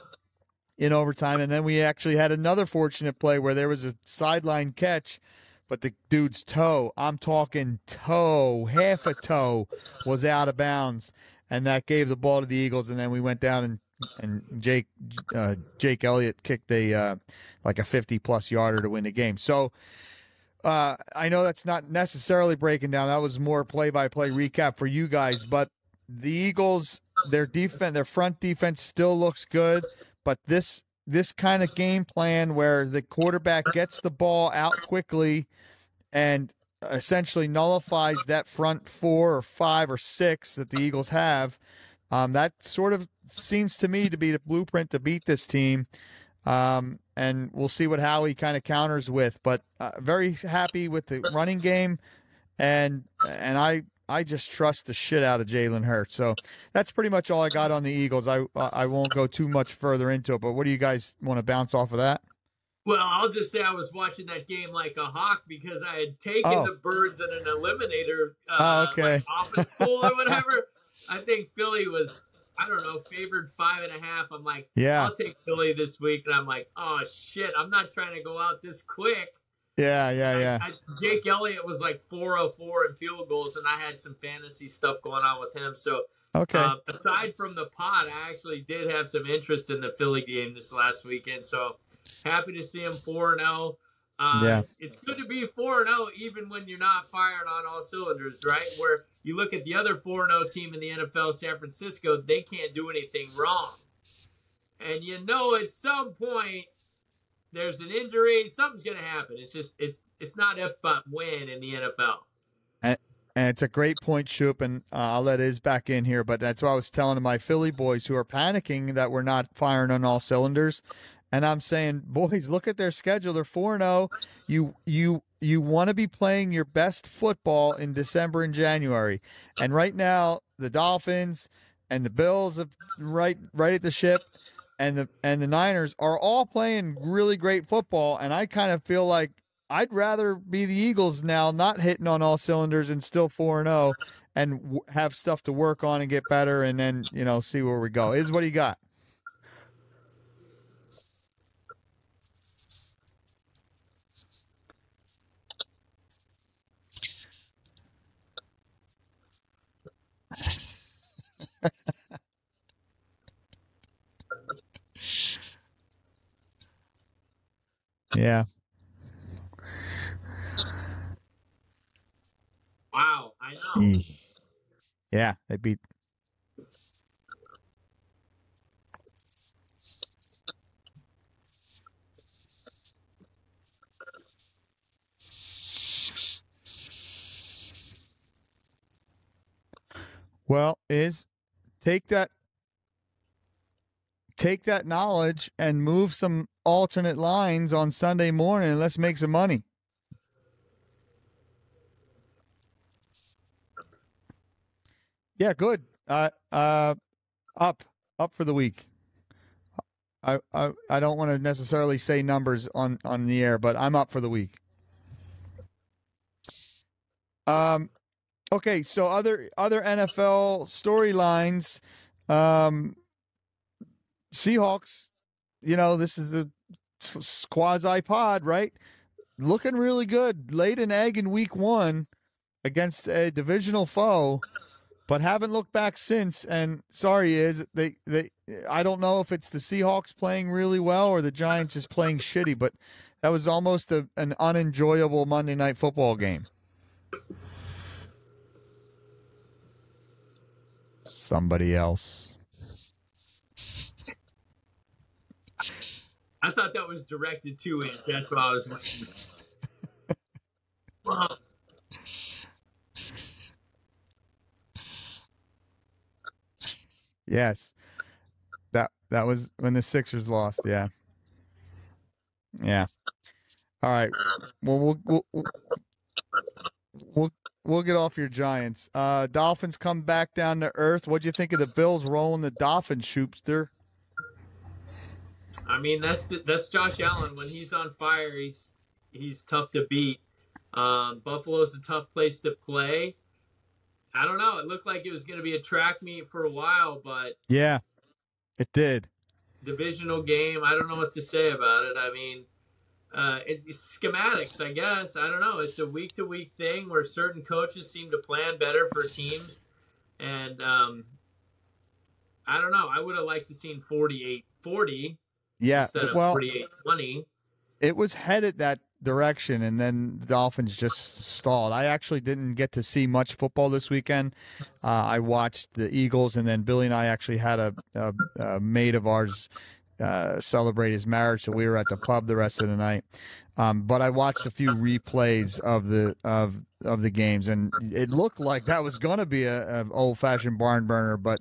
in overtime. And then we actually had another fortunate play where there was a sideline catch, but the dude's toe, I'm talking toe, half a toe, was out of bounds. And that gave the ball to the Eagles. And then we went down and and Jake uh, Jake Elliott kicked a uh, like a 50 plus yarder to win the game. So uh, I know that's not necessarily breaking down. That was more play by play recap for you guys, but the Eagles, their defense, their front defense still looks good, but this this kind of game plan where the quarterback gets the ball out quickly and essentially nullifies that front four or five or six that the Eagles have. Um, that sort of seems to me to be the blueprint to beat this team. Um, and we'll see what Howie kind of counters with. But uh, very happy with the running game, and and I I just trust the shit out of Jalen Hurts. So that's pretty much all I got on the Eagles. I I won't go too much further into it. But what do you guys want to bounce off of that? Well, I'll just say I was watching that game like a hawk because I had taken Oh. the birds in an eliminator uh, Oh, okay. like office pool or whatever. (laughs) I think Philly was, I don't know, favored five and a half. I'm like, Yeah, I'll take Philly this week, and I'm like, oh shit, I'm not trying to go out this quick. Yeah, yeah, yeah. I, I, Jake Elliott was like 404 in field goals, and I had some fantasy stuff going on with him. So Okay. uh, aside from the pot, I actually did have some interest in the Philly game this last weekend. So happy to see him 4 0. Uh, Yeah. It's good to be 4 0 even when you're not firing on all cylinders, right? Where you look at the other 4 0 team in the NFL, San Francisco, they can't do anything wrong. And you know at some point there's an injury, something's going to happen. It's just, it's it's not if but when in the NFL. And it's a great point, Shoop, and uh, I'll let Iz back in here. But that's what I was telling my Philly boys who are panicking that we're not firing on all cylinders. And I'm saying, boys, look at their schedule. They're four zero. You you you want to be playing your best football in December and January. And right now, the Dolphins and the Bills are right right at the ship, and the and the Niners are all playing really great football. And I kind of feel like I'd rather be the Eagles now, not hitting on all cylinders and still four and zero, and have stuff to work on and get better, and then you know see where we go. Is what you got? (laughs) Yeah, Wow, I know. Mm. yeah, they beat. Well, is take that take that knowledge and move some alternate lines on Sunday morning and let's make some money. Yeah, good. Uh, uh, up, up for the week. I, I, I don't want to necessarily say numbers on on the air, but I'm up for the week. Um, okay. So other other NFL storylines. Um, Seahawks. You know, this is a quasi pod, right? Looking really good. Laid an egg in week one against a divisional foe but haven't looked back since. And sorry, is they they I don't know if it's the Seahawks playing really well or the Giants just playing shitty, but that was almost a, an unenjoyable Monday night football game. Somebody else. I thought that was directed to it. That's why I was. Well, (laughs) Yes. That that was when the Sixers lost, yeah. Yeah. All right. Well, we'll we'll we'll, we'll, we'll get off your Giants. Uh Dolphins come back down to earth. What do you think of the Bills rolling the Dolphins, Shoopster? I mean, that's that's Josh Allen. When he's on fire, he's he's tough to beat. Um, Buffalo's a tough place to play. I don't know. It looked like it was going to be a track meet for a while, but Yeah, it did. divisional game. I don't know what to say about it. I mean, uh, it's, it's schematics, I guess. I don't know. It's a week to week thing where certain coaches seem to plan better for teams, and um, I don't know. I would have liked to seen 48-40 Yeah. Well, 48-20. it was headed that direction, and then the Dolphins just stalled. I actually didn't get to see much football this weekend. Uh, I watched the Eagles, and then Billy and I actually had a, a, a mate of ours uh, celebrate his marriage, so we were at the pub the rest of the night. Um, but I watched a few replays of the of of the games, and it looked like that was going to be a, a old fashioned barn burner, but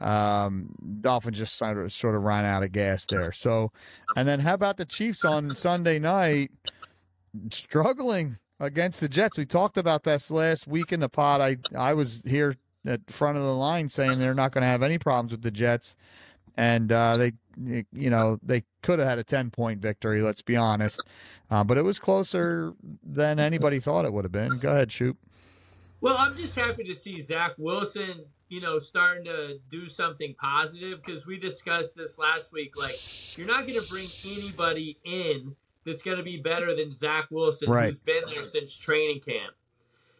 um, Dolphins just sort of, ran out of gas there. So, and then how about the Chiefs on Sunday night struggling against the Jets? We talked about this last week in the pod. I I was here at front of the line saying they're not going to have any problems with the Jets, and uh, they you know they could have had a ten point victory. Let's be honest, uh, but it was closer than anybody thought it would have been. Go ahead, shoot. Well, I'm just happy to see Zach Wilson, you know, starting to do something positive because we discussed this last week. Like, you're not going to bring anybody in that's going to be better than Zach Wilson, Right. who's been there since training camp.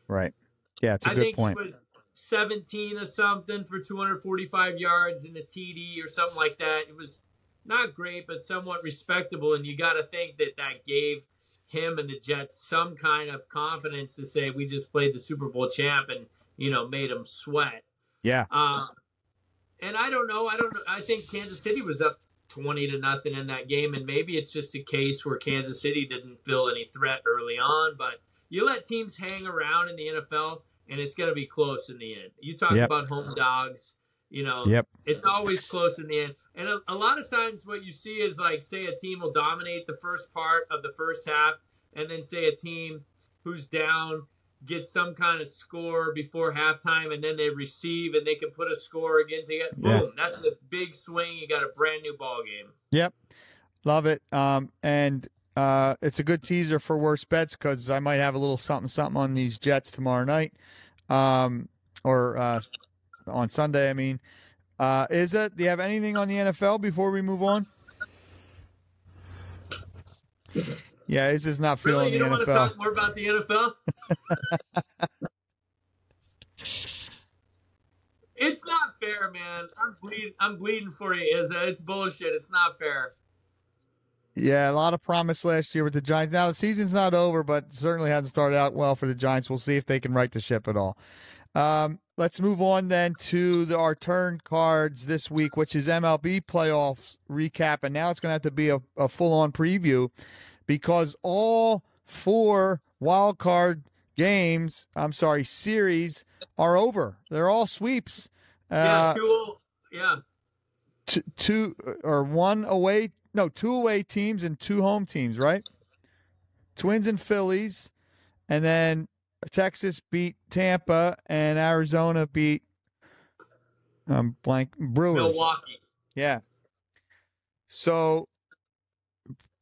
Right. Yeah, it's a I good think point. it was 17 or something for 245 yards in the TD or something like that. It was not great, but somewhat respectable. And you got to think that that gave him and the Jets some kind of confidence to say we just played the Super Bowl champ and you know made them sweat. Yeah. Um, and I don't know. I don't know. I think Kansas City was up 20 to nothing in that game, and maybe it's just a case where Kansas City didn't feel any threat early on. But you let teams hang around in the NFL, and it's going to be close in the end. You talk Yep. about home dogs. You know, Yep. it's always close in the end. And a, a lot of times, what you see is like, say, a team will dominate the first part of the first half, and then say a team who's down gets some kind of score before halftime, and then they receive and they can put a score again to get boom. Yeah. That's a big swing. You got a brand new ball game. Yep. Love it. Um, and uh, it's a good teaser for worst bets because I might have a little something something on these Jets tomorrow night, um, or uh, on Sunday. I mean, uh, is it? Do you have anything on the NFL before we move on? Yeah, is is not feeling Really, you the don't want to talk more about the NFL? (laughs) it's not fair, man. I'm bleeding. I'm bleeding for you, Izza. It's bullshit. It's not fair. Yeah, a lot of promise last year with the Giants. Now the season's not over, but certainly hasn't started out well for the Giants. We'll see if they can right the ship at all. Um, let's move on then to the, our turn cards this week, which is MLB playoffs recap, and now it's going to have to be a, a full-on preview because all four wild card games, I'm sorry, series are over. They're all sweeps. Yeah, Uh, two. Yeah, t- two or one away no two away teams and two home teams right twins and phillies and then texas beat tampa and arizona beat um blank brewers. Milwaukee. yeah. So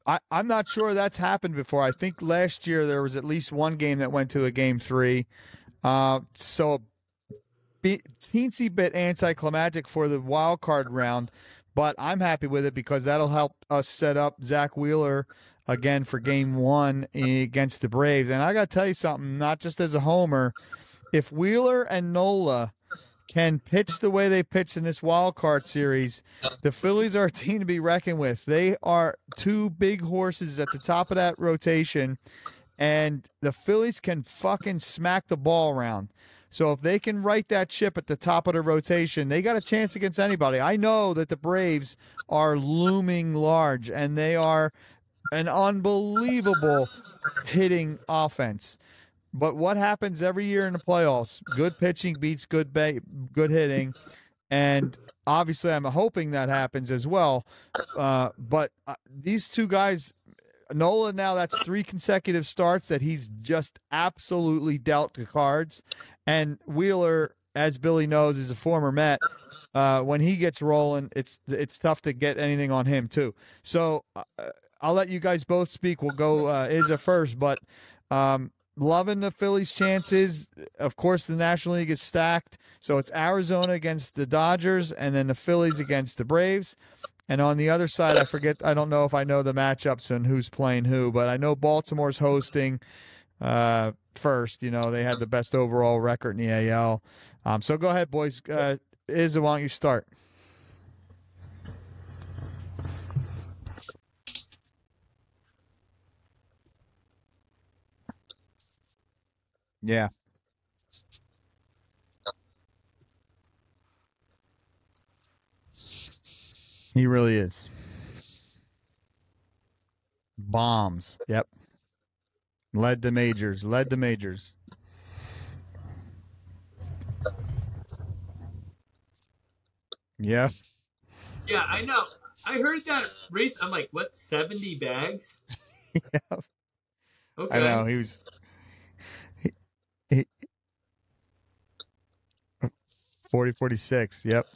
I, i'm not sure that's happened before. I think last year there was at least one game that went to a game three. Uh, so be, teensy bit anticlimactic for the wild card round but I'm happy with it because that'll help us set up Zack Wheeler again for game one against the Braves. And I got to tell you something, not just as a homer, if Wheeler and Nola can pitch the way they pitched in this wild card series, the Phillies are a team to be reckoned with. They are two big horses at the top of that rotation, and the Phillies can fucking smack the ball around. So if they can right that ship at the top of the rotation, they got a chance against anybody. I know that the Braves are looming large and they are an unbelievable hitting offense. But what happens every year in the playoffs? Good pitching beats good ba- good hitting, and obviously I'm hoping that happens as well. Uh, but uh, these two guys, Nola now that's three consecutive starts that he's just absolutely dealt the cards. And Wheeler, as Billy knows, is a former Met. Uh, when he gets rolling, it's it's tough to get anything on him too. So uh, I'll let you guys both speak. We'll go uh, Izza first, but um, loving the Phillies' chances. Of course, the National League is stacked, so it's Arizona against the Dodgers, and then the Phillies against the Braves. And on the other side, I forget. I don't know if I know the matchups and who's playing who, but I know Baltimore's hosting uh, first. You know, they had the best overall record in the AL. Um, so go ahead, boys. Uh, Izza, why don't you start? Yeah. He really is. Bombs. Yep. Led the majors. Led the majors. Yeah. Yeah, I know. I heard that race. I'm like, what? Seventy bags? (laughs) yeah. Okay. I know. He was. He, he, 40 46. Yep.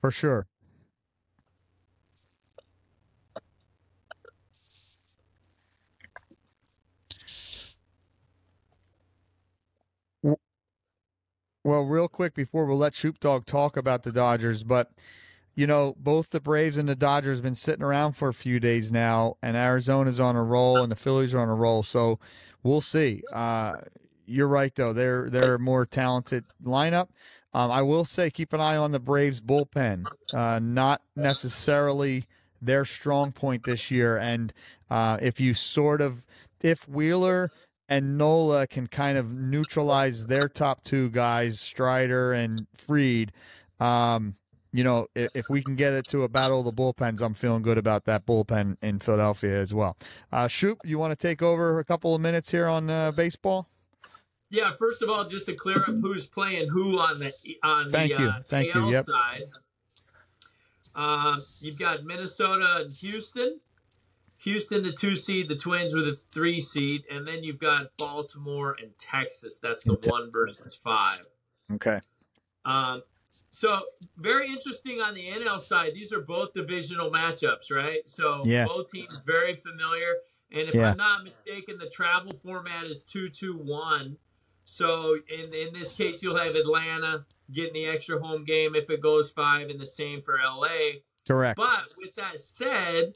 For sure. Well, real quick before we'll let Shoop Dawg talk about the Dodgers, but you know, both the Braves and the Dodgers have been sitting around for a few days now, and Arizona's on a roll, and the Phillies are on a roll. So we'll see. Uh, you're right, though. They're they're a more talented lineup. Um, I will say, keep an eye on the Braves bullpen. Uh, not necessarily their strong point this year, and uh, if you sort of if Wheeler and Nola can kind of neutralize their top two guys, Strider and Fried. Um, you know, if, if, we can get it to a battle of the bullpens, I'm feeling good about that bullpen in Philadelphia as well. Uh, Shoop, you want to take over a couple of minutes here on uh, baseball? Yeah, first of all, just to clear up who's playing who on the on Thank the you. Uh, Thank AL you. Yep. side. Um, you've got Minnesota and Houston. Houston, the two seed, the Twins with a three seed, and then you've got Baltimore and Texas. That's the one versus five. Okay. Um, so very interesting on the NL side. These are both divisional matchups, right? So Yeah. both teams very familiar. And if Yeah. I'm not mistaken, the travel format is two two one. So in in this case, you'll have Atlanta getting the extra home game if it goes five, and the same for LA. Correct. But with that said,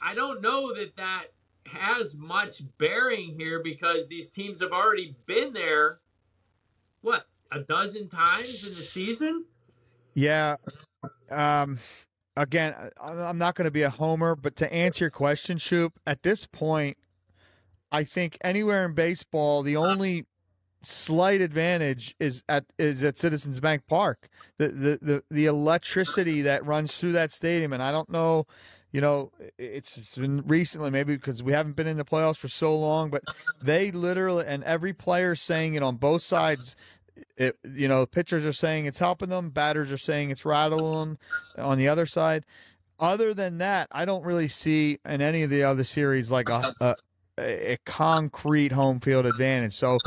I don't know that that has much bearing here because these teams have already been there. What a dozen times in the season? Yeah. Um, again, I'm not going to be a homer, but to answer your question, Shoop, at this point, I think anywhere in baseball, the only slight advantage is at is at Citizens Bank Park. The the the, the electricity that runs through that stadium, and I don't know. You know, it's been recently, maybe because we haven't been in the playoffs for so long, but they literally, and every player saying it on both sides. It, you know, pitchers are saying it's helping them, batters are saying it's rattling them on the other side. Other than that, I don't really see in any of the other series like a, a, a concrete home field advantage. So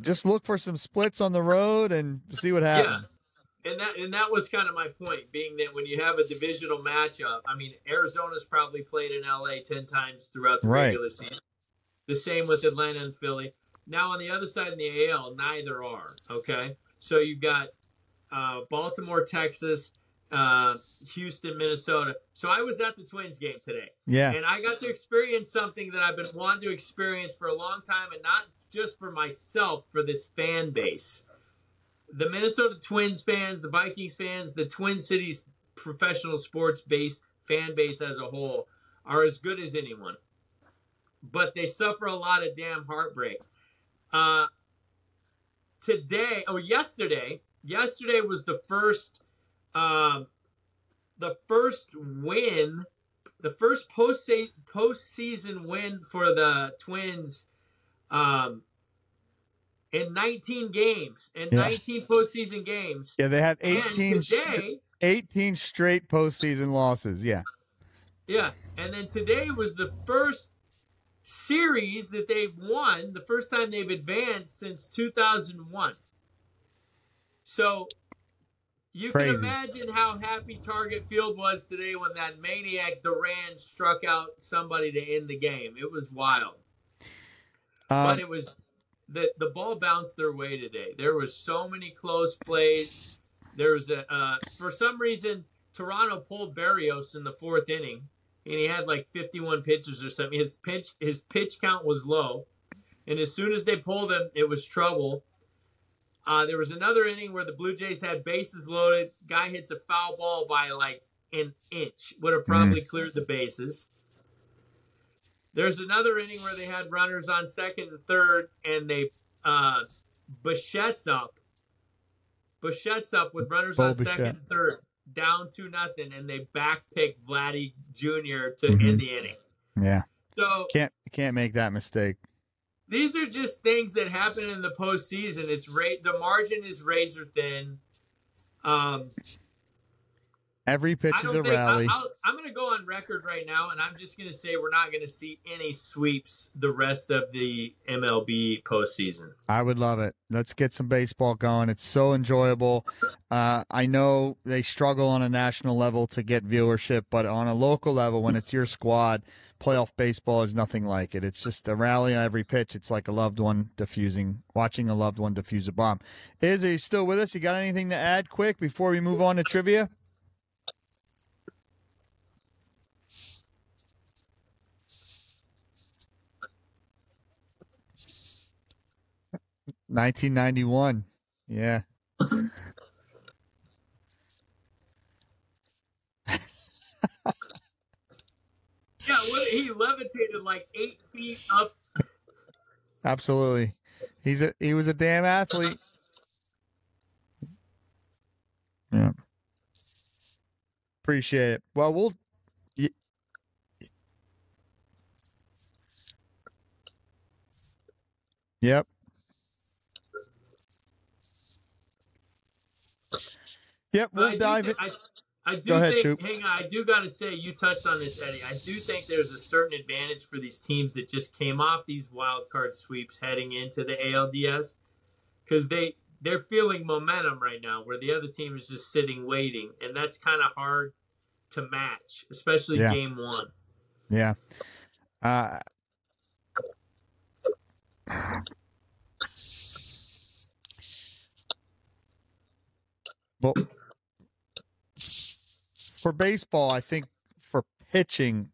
just look for some splits on the road and see what happens. Yeah. And that and that was kind of my point, being that when you have a divisional matchup, I mean Arizona's probably played in LA ten times throughout the Right. regular season. The same with Atlanta and Philly. Now on the other side in the AL, neither are. Okay, so you've got uh, Baltimore, Texas, uh, Houston, Minnesota. So I was at the Twins game today. Yeah. And I got to experience something that I've been wanting to experience for a long time, and not just for myself, for this fan base. The Minnesota Twins fans, the Vikings fans, the Twin Cities professional sports base fan base as a whole are as good as anyone. But they suffer a lot of damn heartbreak. Uh, today, or yesterday, yesterday was the first, um, the first win the first post postseason win for the Twins um, in 19 games, in Yeah. 19 postseason games. Yeah, they had And 18, str- today, 18 straight postseason losses. Yeah. yeah, and then today was the first series that they've won, the first time they've advanced since 2001. So You Crazy. can imagine how happy Target Field was today when that maniac Duran struck out somebody to end the game. It was wild. Um, but it was the the ball bounced their way today. There was so many close plays. There was a uh, for some reason Toronto pulled Berrios in the fourth inning, and he had like 51 pitches or something. His pitch his pitch count was low, and as soon as they pulled him, it was trouble. Uh, there was another inning where the Blue Jays had bases loaded. Guy hits a foul ball by like an inch. Would have probably cleared the bases. There's another inning where they had runners on second and third, and they uh, Bichette's up. Bichette's up with runners Bo on second Bichette. and third, down to nothing, and they backpick Vladdy Jr. to Mhm. end the inning. yeah, So can't can't make that mistake. these are just things that happen in the postseason. It's ra- the margin is razor thin. Um, Every pitch is a think rally. I, I'm going to go on record right now, and I'm just going to say we're not going to see any sweeps the rest of the MLB postseason. I would love it. Let's get some baseball going. It's so enjoyable. Uh, I know they struggle on a national level to get viewership, but on a local level, when it's your squad, playoff baseball is nothing like it. It's just a rally on every pitch. It's like a loved one diffusing, watching a loved one defuse a bomb. Is he still with us? You got anything to add quick before we move on to trivia? Nineteen ninety one. Yeah. (laughs) Yeah, what, he levitated like eight feet up. Absolutely. He's a he was a damn athlete. Yeah. Appreciate it. Well, we'll y- Yep. Yep, we'll I do dive thi- in. I, I do Go ahead, think. Hang on, I do got to say, you touched on this, Eddie. I do think there's a certain advantage for these teams that just came off these wild card sweeps heading into the ALDS because they they're feeling momentum right now, where the other team is just sitting waiting, and that's kind of hard to match, especially Yeah. game one. Yeah. Uh, well, for baseball, I think for pitching,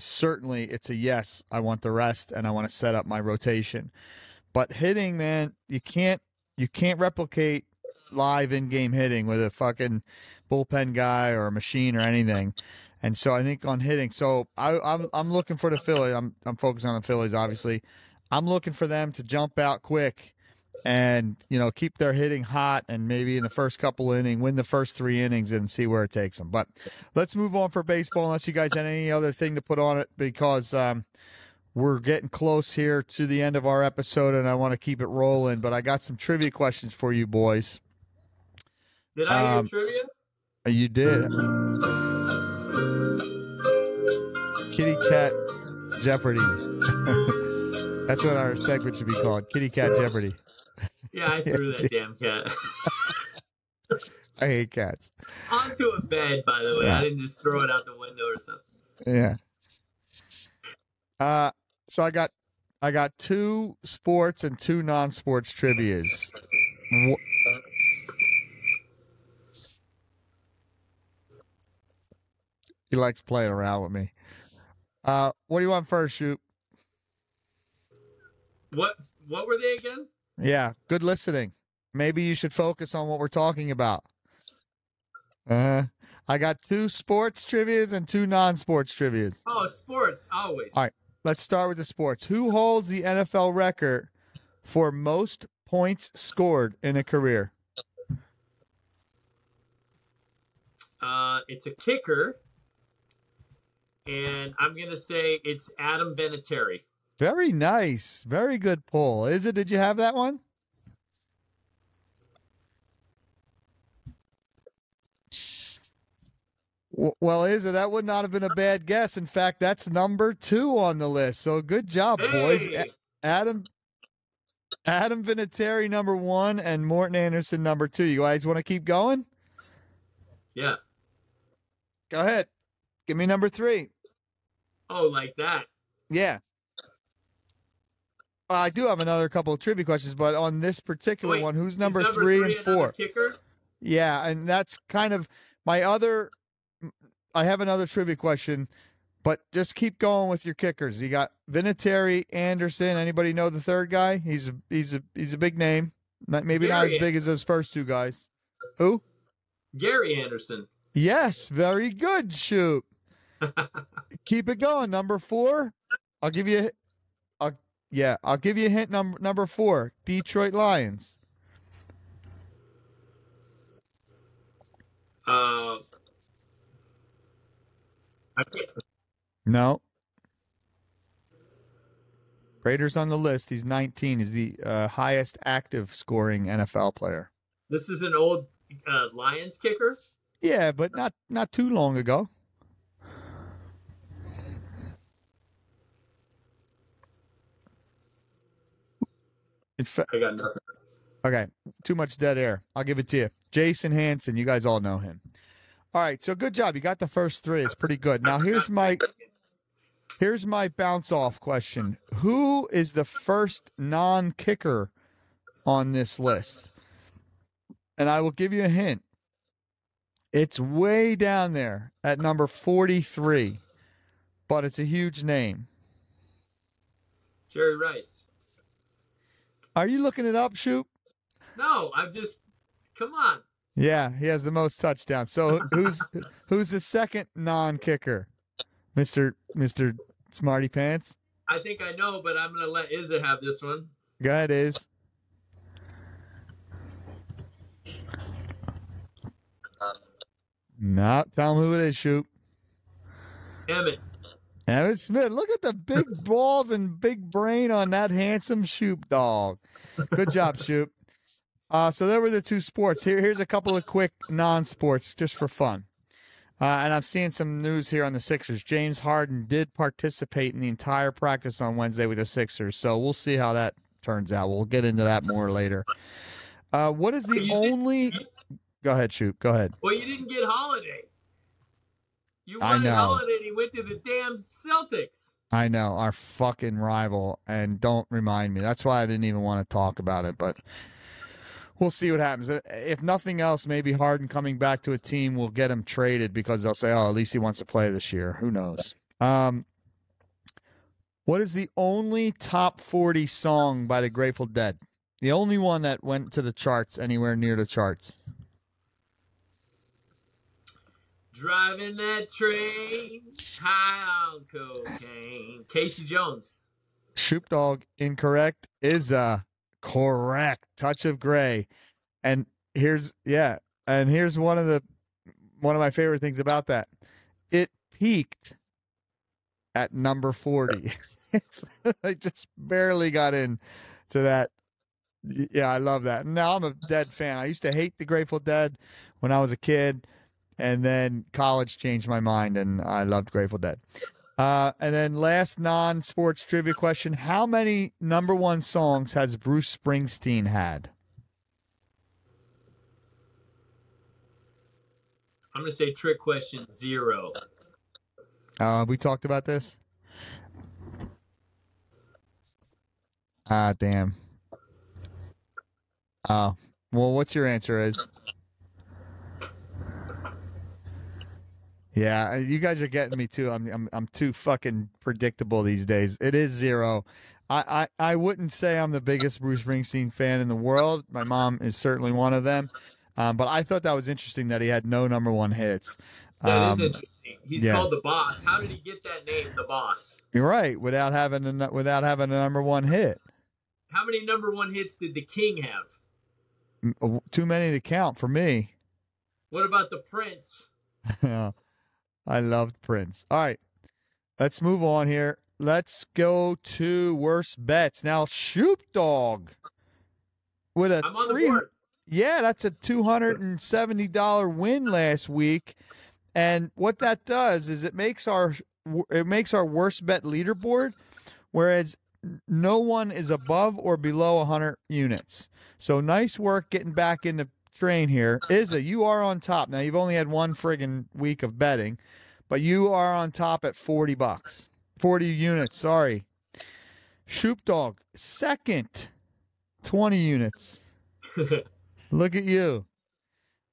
certainly it's a yes. I want the rest, and I want to set up my rotation. But hitting, man, you can't you can't replicate live in-game hitting with a fucking bullpen guy or a machine or anything. And so I think on hitting, so I, I'm I'm looking for the Phillies. I'm I'm focused on the Phillies, obviously. I'm looking for them to jump out quick and you know keep their hitting hot and maybe in the first couple inning win the first three innings and see where it takes them. But let's move on for baseball unless you guys had any other thing to put on it because um, we're getting close here to the end of our episode and I want to keep it rolling. But I got some trivia questions for you boys. Did I Um, hear trivia? You did. Kitty Cat Jeopardy. (laughs) That's what our segment should be called. Kitty Cat Jeopardy. Yeah, I threw that damn cat (laughs) I hate cats. onto a bed. By the way, Yeah. I didn't just throw it out the window or something. Yeah. Uh so I got I got two sports and two non-sports trivias. He likes playing around with me. Uh, what do you want first, shoot? What what were they again? Yeah, good listening. Maybe you should focus on what we're talking about. Uh, I got two sports trivias and two non-sports trivias. Oh, sports always. All right. Let's start with the sports. Who holds the NFL record for most points scored in a career? Uh, it's a kicker, and I'm gonna say it's Adam Vinatieri. Very nice. Very good pull. Is it? Did you have that one? Well, is it? That would not have been a bad guess. In fact, that's number two on the list. So good job, boys. Hey! Adam Adam Vinatieri number one and Morten Andersen number two. You guys want to keep going? Yeah. Go ahead. Give me number three. Oh, like that. Yeah. I do have another couple of trivia questions, but on this particular Wait, one, who's Is number, three, and four? Kicker. Yeah, and that's kind of my other. I have another trivia question, but just keep going with your kickers. You got Vinatieri, Andersen. Anybody know the third guy? He's a, he's a he's a big name. Not, maybe not as Gary big as those first two guys. Who? Gary Anderson. Yes, very good. Shoot. (laughs) Keep it going. Number four. I'll give you. Yeah, I'll give you a hint. Number number four. Detroit Lions. Uh, No. Raiders on the list. He's 19. He's the uh, highest active scoring NFL player. this is an old uh, Lions kicker. Yeah, but not not too long ago. In fa- I got nothing. Okay, too much dead air. I'll give it to you. Jason Hanson, you guys all know him. All right, so good job. You got the first three. It's pretty good. Now here's my here's my bounce off question. Who is the first non-kicker on this list? And I will give you a hint. It's way down there at number 43, but it's a huge name. Jerry Rice. Are you looking it up, Shoot? No, I'm just. Come on. Yeah, he has the most touchdowns. So (laughs) who's who's the second non-kicker? Mister Mister Smarty Pants. I think I know, but I'm gonna let Izza have this one. Go ahead, is no. Tell him who it is. Shoot. Emmitt. Emmitt Smith. Look at the big (laughs) balls and big brain on that handsome Shoop Dawg. Good job, Shoop. Uh, so there were the two sports. Here, here's a couple of quick non-sports just for fun. Uh, and I'm seeing some news here on the Sixers. James Harden did participate in the entire practice on Wednesday with the Sixers, so we'll see how that turns out. We'll get into that more later. Uh, what is the only? Go ahead, Shoop. Go ahead. Well, you didn't get Holiday. You wanted. Holiday, and he went to the damn Celtics. I know our fucking rival, and don't remind me. That's why I didn't even want to talk about it. But we'll see what happens. If nothing else, maybe Harden coming back to a team will get him traded because they'll say, "Oh, at least he wants to play this year." Who knows? Um, what is the only top forty song by the Grateful Dead? The only one that went to the charts anywhere near the charts. Driving that train high on cocaine. Casey Jones. Shoop Dawg incorrect is uh correct. Touch of Grey. And here's yeah, and here's one of the one of my favorite things about that. It peaked at number 40. (laughs) it's (laughs) I just barely got in to that. Yeah, I love that. Now I'm a Dead fan. I used to hate the Grateful Dead when I was a kid, and then college changed my mind, and I loved Grateful Dead. Uh, and then last non-sports trivia question: How many number one songs has Bruce Springsteen had? I'm gonna say trick question zero. Uh, we talked about this. Ah, damn. Oh, well, what's your answer? Is yeah, you guys are getting me too. I'm I'm I'm too fucking predictable these days. It is zero. I, I, I wouldn't say I'm the biggest Bruce Springsteen fan in the world. My mom is certainly one of them. Um, but I thought that was interesting that he had no number one hits. That is Um, interesting. He's yeah. called the boss. How did he get that name, the boss? You're right. Without having a without having a number one hit, How many number one hits did the King have? Too many to count for me. What about the Prince? (laughs) I loved Prince. All right, let's move on here. Let's go to worst bets now. Shoop Dawg with a I'm on the three. Yeah, that's a two hundred and seventy dollar win last week, and what that does is it makes our it makes our worst bet leaderboard, whereas no one is above or below hundred units. So nice work getting back into train here. Izza, you are on top. Now you've only had one friggin' week of betting, but you are on top at 40 bucks. 40 units, sorry. Shoop Dawg, second, 20 units. (laughs) Look at you.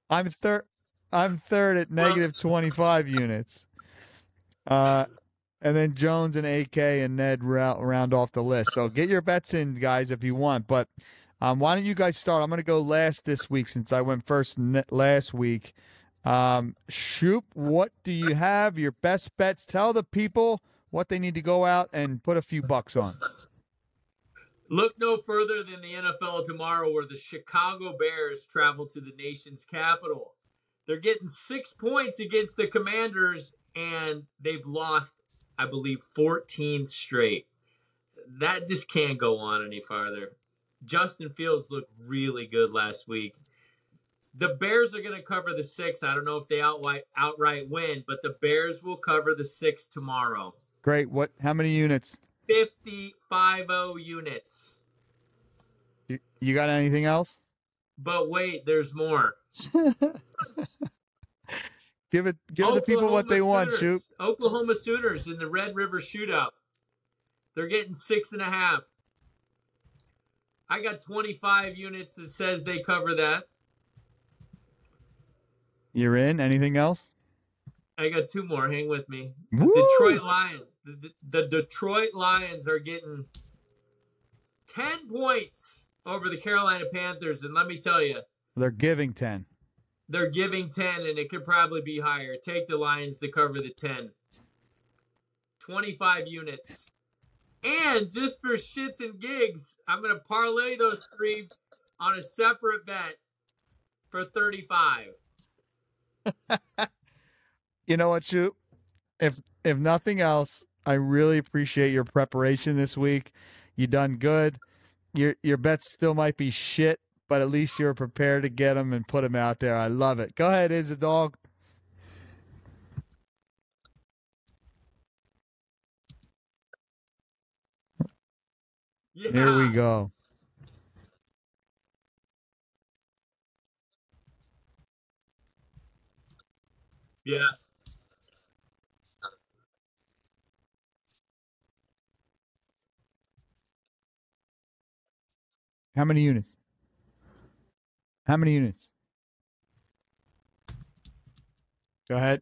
I'm third I'm third at negative 25 units. Uh and then Jones and AK and Ned round, round off the list. So get your bets in, guys, if you want. But um, why don't you guys start? I'm going to go last this week since I went first n- last week. Um, Shoop, what do you have? Your best bets. Tell the people what they need to go out and put a few bucks on. Look no further than the NFL tomorrow, where the Chicago Bears travel to the nation's capital. They're getting six points against the Commanders, and they've lost, I believe, 14 straight. That just can't go on any farther. Justin Fields looked really good last week. The Bears are going to cover the six. I don't know if they outright outright win, but the Bears will cover the six tomorrow. Great. What? How many units? 55 units. You, you got anything else? But wait, there's more. (laughs) give it. Give the people what they want. Shoop. Sooners. Oklahoma Sooners in the Red River Shootout. They're getting six and a half. I got 25 units that says they cover that. You're in. Anything else? I got two more. Hang with me. Detroit Lions. The, the Detroit Lions are getting 10 points over the Carolina Panthers. And let me tell you, They're giving ten. they're giving 10, and it could probably be higher. Take the Lions to cover the 10. 25 units. And just for shits and gigs, I'm to parlay those three on a separate bet for 35. (laughs) You know what, Shoop? If if nothing else, I really appreciate your preparation this week. You done good. Your your bets still might be shit, but at least you're prepared to get them and put them out there. I love it. Go ahead, is a dog. Yeah. Here we go. Yeah. How many units? How many units? Go ahead.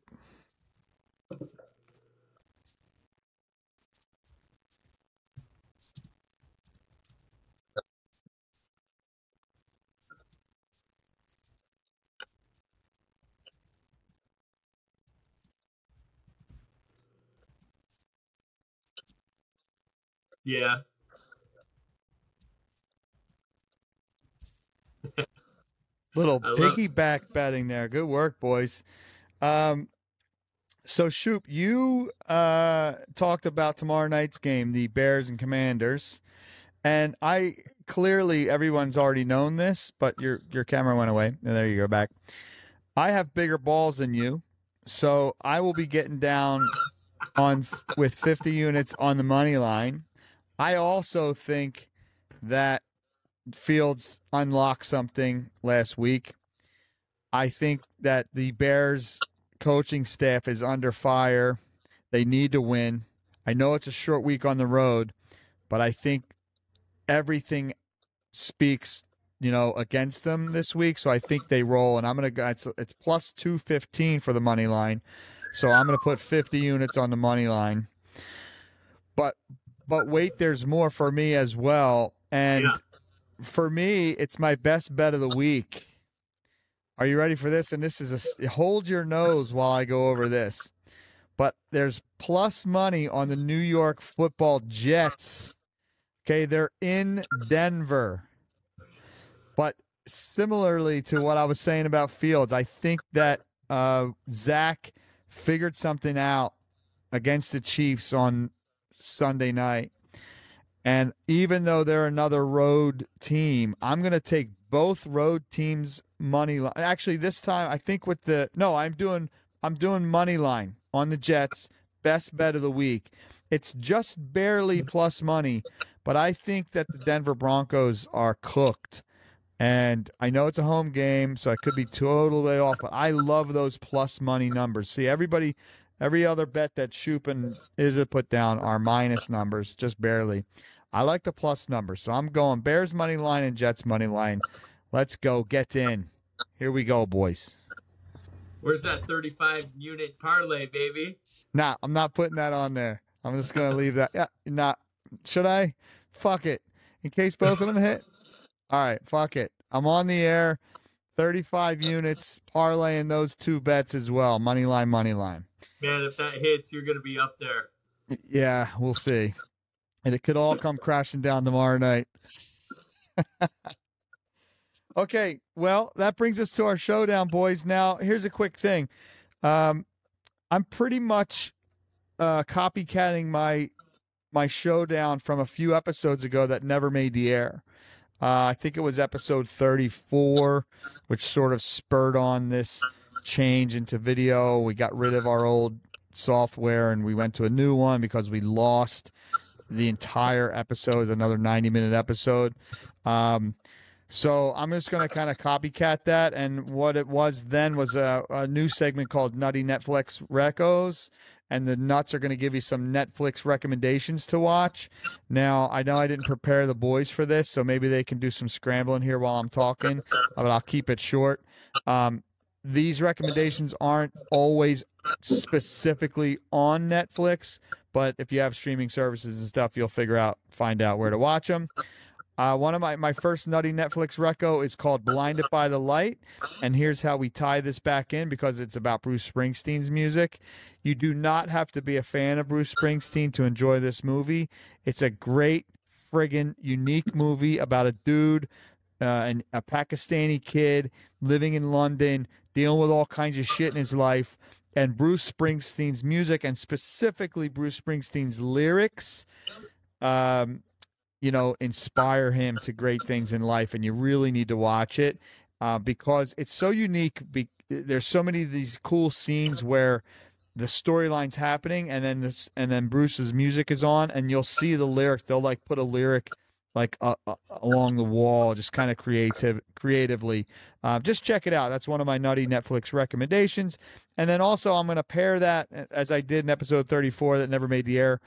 Yeah. (laughs) Little I love- piggyback betting there. Good work, boys. Um, so Shoop, you uh talked about tomorrow night's game, the Bears and Commanders, and I clearly everyone's already known this, but your your camera went away. And there you go back. I have bigger balls than you, so I will be getting down on with 50 units on the money line. I also think that Fields unlocked something last week. I think that the Bears coaching staff is under fire. They need to win. I know it's a short week on the road, but I think everything speaks, you know, against them this week. So I think they roll, and I'm gonna go. It's, it's plus two fifteen for the money line, so I'm gonna put fifty units on the money line. But but wait, there's more for me as well, and Yeah. for me, it's my best bet of the week. Are you ready for this? And this is a hold your nose while I go over this. But there's plus money on the New York Football Jets. Okay, they're in Denver. But similarly to what I was saying about Fields, I think that uh, Zach figured something out against the Chiefs on Sunday night. And even though they're another road team, I'm going to take both road teams money line. Actually, this time I think with the no, I'm doing I'm doing money line on the Jets. Best bet of the week. It's just barely hmm. plus money, but I think that the Denver Broncos are cooked. And I know it's a home game, so I could be totally off, but I love those plus money numbers. See, everybody, every other bet that Shoop is Izza put down are minus numbers, just barely. I like the plus numbers, so I'm going Bears money line and Jets money line. Let's go, get in. Here we go, boys. Where's that 35 unit parlay, baby? Nah, I'm not putting that on there. I'm just gonna leave that. Yeah, not. Should I? Fuck it. In case both of them hit. All right, fuck it. I'm on the air. 35 units, parlaying those two bets as well. Money line, money line. Man, if that hits, you're gonna be up there. Yeah, we'll see. And it could all come crashing down tomorrow night. (laughs) okay, well, that brings us to our showdown, boys. Now, here's a quick thing. Um, I'm pretty much uh, copycatting my my showdown from a few episodes ago that never made the air. Uh, I think it was episode 34, which sort of spurred on this change into video. We got rid of our old software and we went to a new one because we lost the entire episode, another 90 minute episode. Um, so I'm just going to kind of copycat that. And what it was then was a, a new segment called Nutty Netflix Recos. And the nuts are going to give you some Netflix recommendations to watch. Now, I know I didn't prepare the boys for this, so maybe they can do some scrambling here while I'm talking, but I'll keep it short. Um, these recommendations aren't always specifically on Netflix, but if you have streaming services and stuff, you'll figure out, find out where to watch them. Uh, one of my, my first nutty Netflix reco is called Blinded by the Light. And here's how we tie this back in because it's about Bruce Springsteen's music. You do not have to be a fan of Bruce Springsteen to enjoy this movie. It's a great, friggin' unique movie about a dude, uh, an, a Pakistani kid living in London, dealing with all kinds of shit in his life. And Bruce Springsteen's music, and specifically Bruce Springsteen's lyrics, um, you know, inspire him to great things in life. And you really need to watch it uh, because it's so unique. Be- there's so many of these cool scenes where the storyline's happening and then this and then Bruce's music is on and you'll see the lyric they'll like put a lyric like uh, uh, along the wall just kind of creative creatively uh, just check it out that's one of my nutty Netflix recommendations and then also I'm going to pair that as I did in episode 34 that never made the air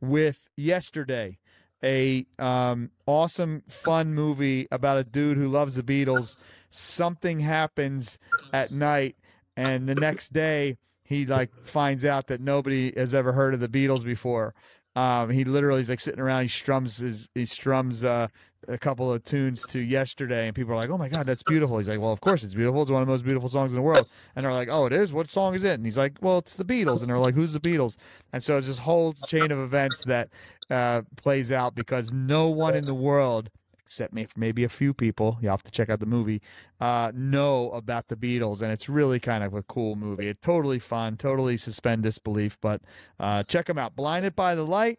with yesterday a um, awesome fun movie about a dude who loves the Beatles something happens at night and the next day he like finds out that nobody has ever heard of the Beatles before. Um, he literally is like sitting around. He strums his he strums uh, a couple of tunes to yesterday, and people are like, "Oh my god, that's beautiful." He's like, "Well, of course it's beautiful. It's one of the most beautiful songs in the world." And they're like, "Oh, it is. What song is it?" And he's like, "Well, it's the Beatles." And they're like, "Who's the Beatles?" And so it's this whole chain of events that uh, plays out because no one in the world except me maybe a few people, you have to check out the movie, uh, know about the Beatles. And it's really kind of a cool movie. It's totally fun, totally suspend disbelief. But uh, check them out Blinded by the Light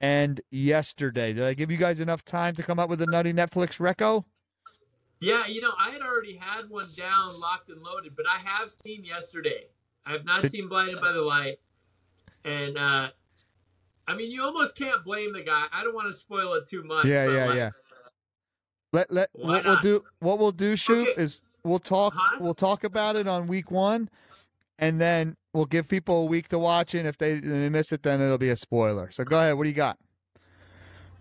and Yesterday. Did I give you guys enough time to come up with a nutty Netflix reco? Yeah, you know, I had already had one down, locked and loaded, but I have seen yesterday. I have not Did- seen Blinded by the Light. And, uh, I mean, you almost can't blame the guy. I don't want to spoil it too much. Yeah, yeah, like, yeah. Let let what we'll do what we'll do shoot Okay. is we'll talk Huh? we'll talk about it on week one and then we'll give people a week to watch it. And if they, they miss it, then it'll be a spoiler. So go ahead. What do you got?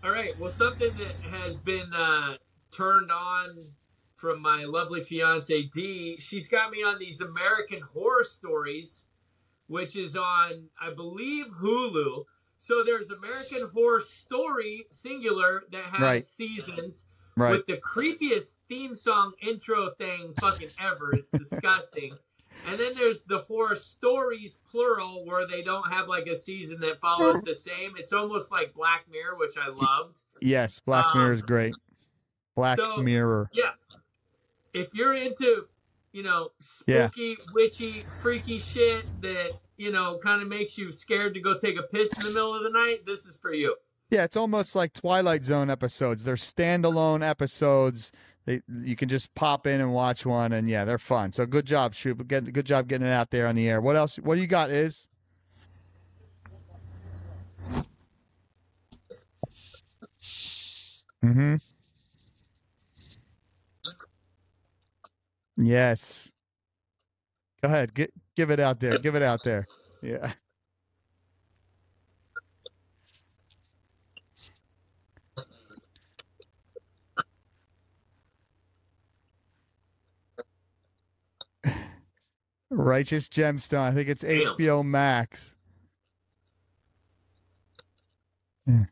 All right. Well, something that has been uh, turned on from my lovely fiance D. She's got me on these American Horror Stories, which is on, I believe, Hulu. So there's American Horror Story singular that has Right. seasons Right. with the creepiest theme song intro thing fucking ever. It's (laughs) disgusting. And then there's the horror stories plural where they don't have like a season that follows the same. It's almost like Black Mirror, which I loved. yes, Black Um, Mirror is great. Black so- Mirror. Yeah. If you're into, you know, Yeah. spooky, witchy, freaky shit that, you know, kind of makes you scared to go take a piss in the middle of the night, this is for you. Yeah, it's almost like Twilight Zone episodes. They're standalone episodes. They, you can just pop in and watch one, and yeah, they're fun. So good job, shoot. Get, good job getting it out there on the air. What else? What do you got? Is mm-hmm. Yes. Go ahead. Get, give it out there. Give it out there. Yeah. Righteous Gemstone. I think it's Damn. HBO Max. Yeah.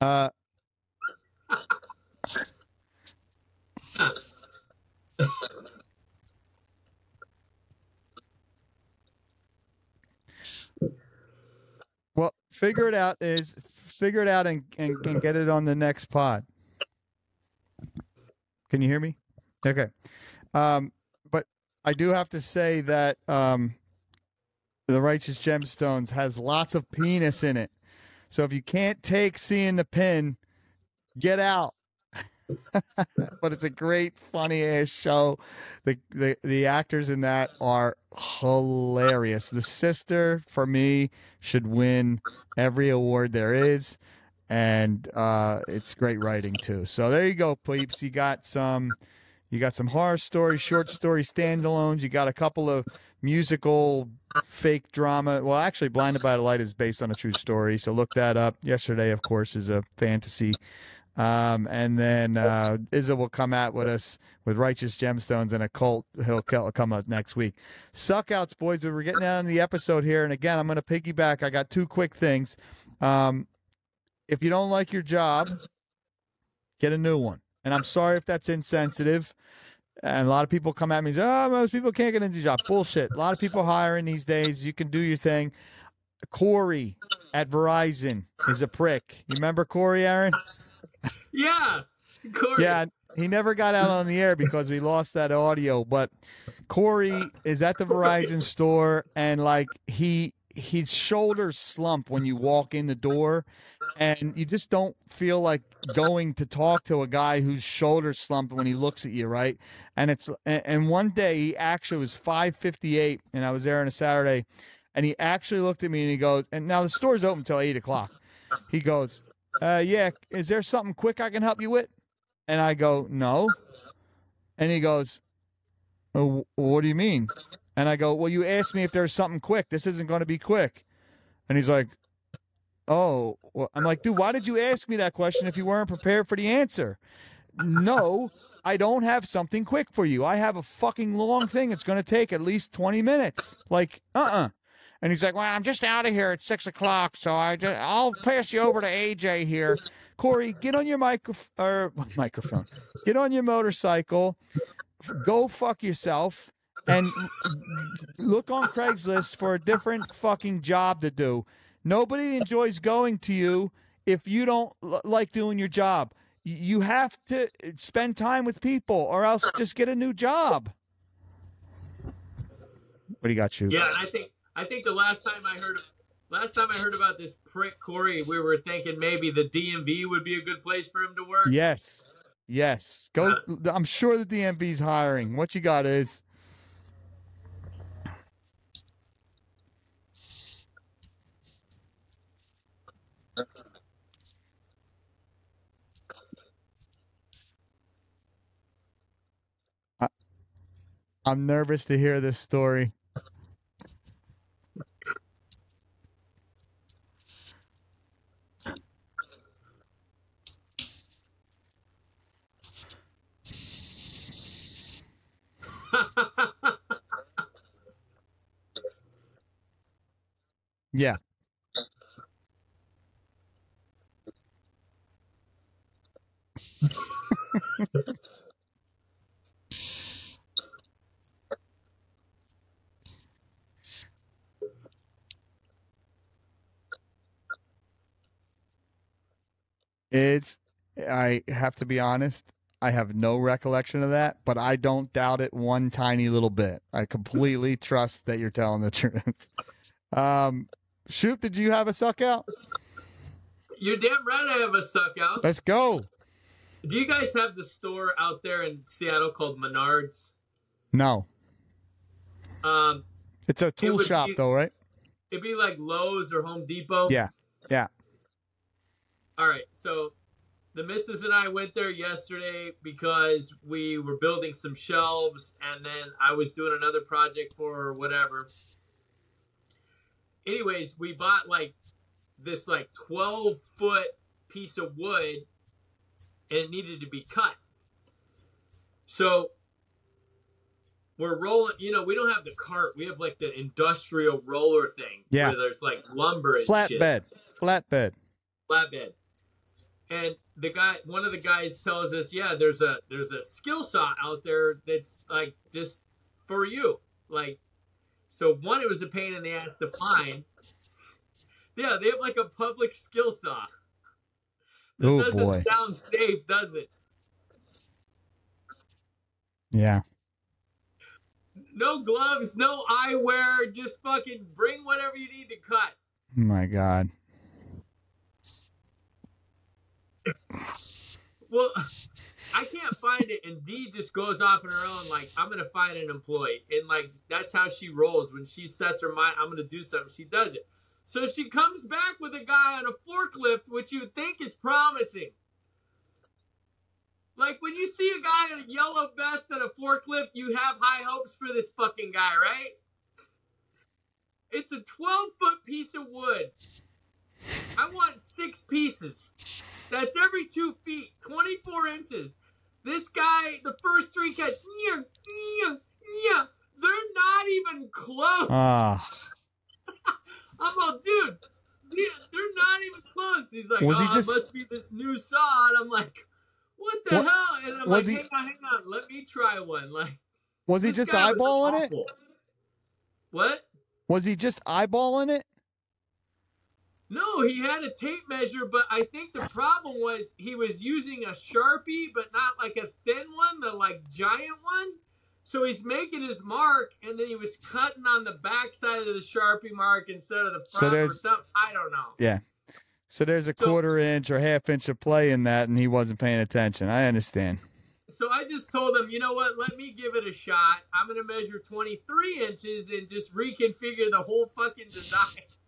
Uh, well, figure it out is figure it out and, and, and get it on the next pod. Can you hear me? Okay. Um, but I do have to say that um, the Righteous Gemstones has lots of penis in it. So if you can't take seeing the pin, get out. But it's a great, funny ass show. The, the the actors in that are hilarious. The sister, for me, should win every award there is, and uh, it's great writing too. So there you go, peeps. You got some, you got some horror stories, short story standalones. You got a couple of musical fake drama. Well, actually, Blinded by the Light is based on a true story, so look that up. Yesterday, of course, is a fantasy. Um, and then uh, Izza will come out with us with Righteous Gemstones and a cult. He'll co- come up next week. Suckouts, boys. We were getting out on the episode here, and again, I'm going to piggyback. I got two quick things. Um, if you don't like your job, get a new one. And I'm sorry if that's insensitive. And a lot of people come at me and say, oh, most people can't get into the job. Bullshit. A lot of people hiring these days. You can do your thing. Corey at Verizon is a prick. You remember Corey, Aaron? Yeah. Corey. Yeah, he never got out on the air because we lost that audio. But Corey is at the (laughs) Verizon store, and like he his shoulders slump when you walk in the door, and you just don't feel like going to talk to a guy whose shoulders slump when he looks at you, right? And it's and and one day he actually was five fifty eight, and I was there on a Saturday, and he actually looked at me and he goes, and now the store's open until eight o'clock. He goes, uh, yeah, is there something quick I can help you with? And I go, no. And he goes, "Oh, what do you mean? And I go, well, you asked me if there's something quick. This isn't going to be quick. And he's like, oh, well, I'm like, dude, why did you ask me that question if you weren't prepared for the answer? No, I don't have something quick for you. I have a fucking long thing. It's going to take at least 20 minutes. Like, uh-uh. And he's like, well, I'm just out of here at six o'clock, so I just, I'll pass you over to AJ here. Corey, get on your micro or er, (laughs) microphone. Get on your motorcycle. Go fuck yourself and (laughs) look on Craigslist for a different fucking job to do. Nobody enjoys going to you if you don't l- like doing your job. You have to spend time with people or else just get a new job. What do you got, you? Yeah, I think I think the last time I heard last time I heard about this prick Corey, we were thinking maybe the DMV would be a good place for him to work. Yes. Yes. Go uh, I'm sure the DMV's hiring. What you got is I- I'm nervous to hear this story. Yeah. It's I have to be honest, I have no recollection of that, but I don't doubt it one tiny little bit. I completely trust that you're telling the (laughs) truth. Um Shoot, did you have a suck out? You're damn right I have a suck out. Let's go. Do you guys have the store out there in Seattle called Menards? No. Um, It's a tool would shop be- though, right? it'd be like Lowe's or Home Depot. Yeah. Yeah. All right, so the missus and I went there yesterday because we were building some shelves, and then I was doing another project for whatever. Anyways, we bought like this like twelve foot piece of wood, and it needed to be cut. So we're rolling. You know, we don't have the cart. We have like the industrial roller thing. Yeah. Where there's like lumber and shit Flatbed. Flatbed. flatbed. And the guy, one of the guys tells us, yeah, there's a there's a skill saw out there that's like just for you. Like, so one, it was a pain in the ass to find. Yeah, they have like a public skill saw. That Oh, doesn't boy. sound safe, does it? Yeah. No gloves, no eyewear, just fucking bring whatever you need to cut. My God. Well, I can't find it, and Dee just goes off on her own. Like I'm gonna find an employee, and like that's how she rolls. When she sets her mind, I'm gonna do something. She does it. So she comes back with a guy on a forklift, which you think is promising. Like when you see a guy in a yellow vest and a forklift, you have high hopes for this fucking guy, right? It's a 12 foot piece of wood. I want six pieces. That's every two feet, 24 inches. This guy, the first three cuts, yeah, yeah, yeah, they're not even close. Ah. (laughs) I'm all, dude, they're not even close. He's like, Was he oh, just- it must be this new saw. And I'm like, what the What- hell? And I'm was like, he- hang on, hang on, let me try one. (laughs) Like, Was he just eyeballing it? What? Was he just eyeballing it? No, he had a tape measure, but I think the problem was he was using a Sharpie, but not like a thin one, the like giant one. So he's making his mark, and then he was cutting on the backside of the Sharpie mark instead of the So front or there's- something. I don't know. Yeah. So there's a So- quarter inch or half inch of play in that, and he wasn't paying attention. I understand. So I just told him, you know what? Let me give it a shot. I'm gonna measure 23 inches and just reconfigure the whole fucking design. (laughs)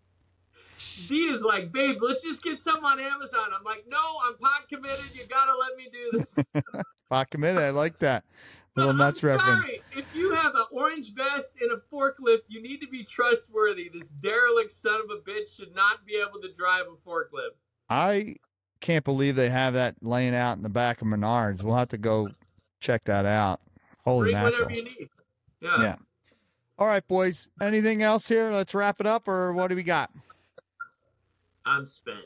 D is like, babe, let's just get some on Amazon. I'm like, no, I'm pot committed. You gotta let me do this. (laughs) Pot committed. I like that. (laughs) But Little nuts I'm reference. sorry. If you have an orange vest and a forklift, you need to be trustworthy. This derelict son of a bitch should not be able to drive a forklift. I can't believe they have that laying out in the back of Menards. We'll have to go check that out. Holy Bring whatever you need. Yeah. Yeah. All right, boys. Anything else here? Let's wrap it up, or what do we got? I'm spent.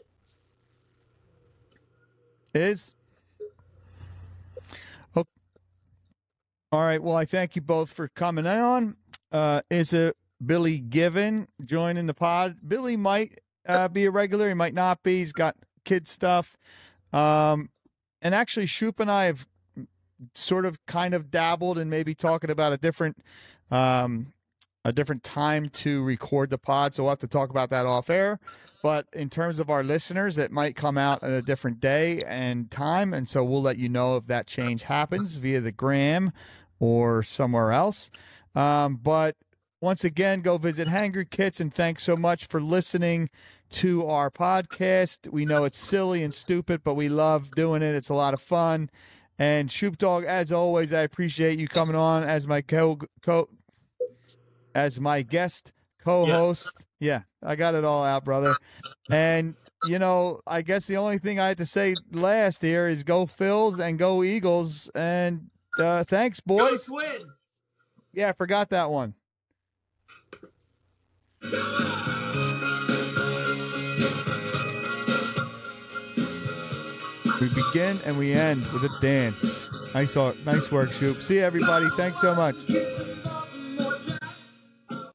Is? Oh. All right. Well, I thank you both for coming on. Uh, is it Billy Given joining the pod? Billy might uh, be a regular. He might not be. He's got kid stuff. Um, and actually, Shoop and I have sort of kind of dabbled in maybe talking about a different um, a different time to record the pod. So we'll have to talk about that off air. But in terms of our listeners, it might come out at a different day and time. And so we'll let you know if that change happens via the gram or somewhere else. Um, but once again, go visit Hangry Kits and thanks so much for listening to our podcast. We know it's silly and stupid, but we love doing it. It's a lot of fun. And Shoop Dawg, as always, I appreciate you coming on as my co co as my guest co-host. Yeah, I got it all out, brother. And you know, I guess the only thing I had to say last here is go Phils and go Eagles. And uh, thanks, Go boys. Twins. Yeah, I forgot that one. We begin and we end with a dance. Nice, art, nice work, Shoop. See you, everybody. Thanks so much.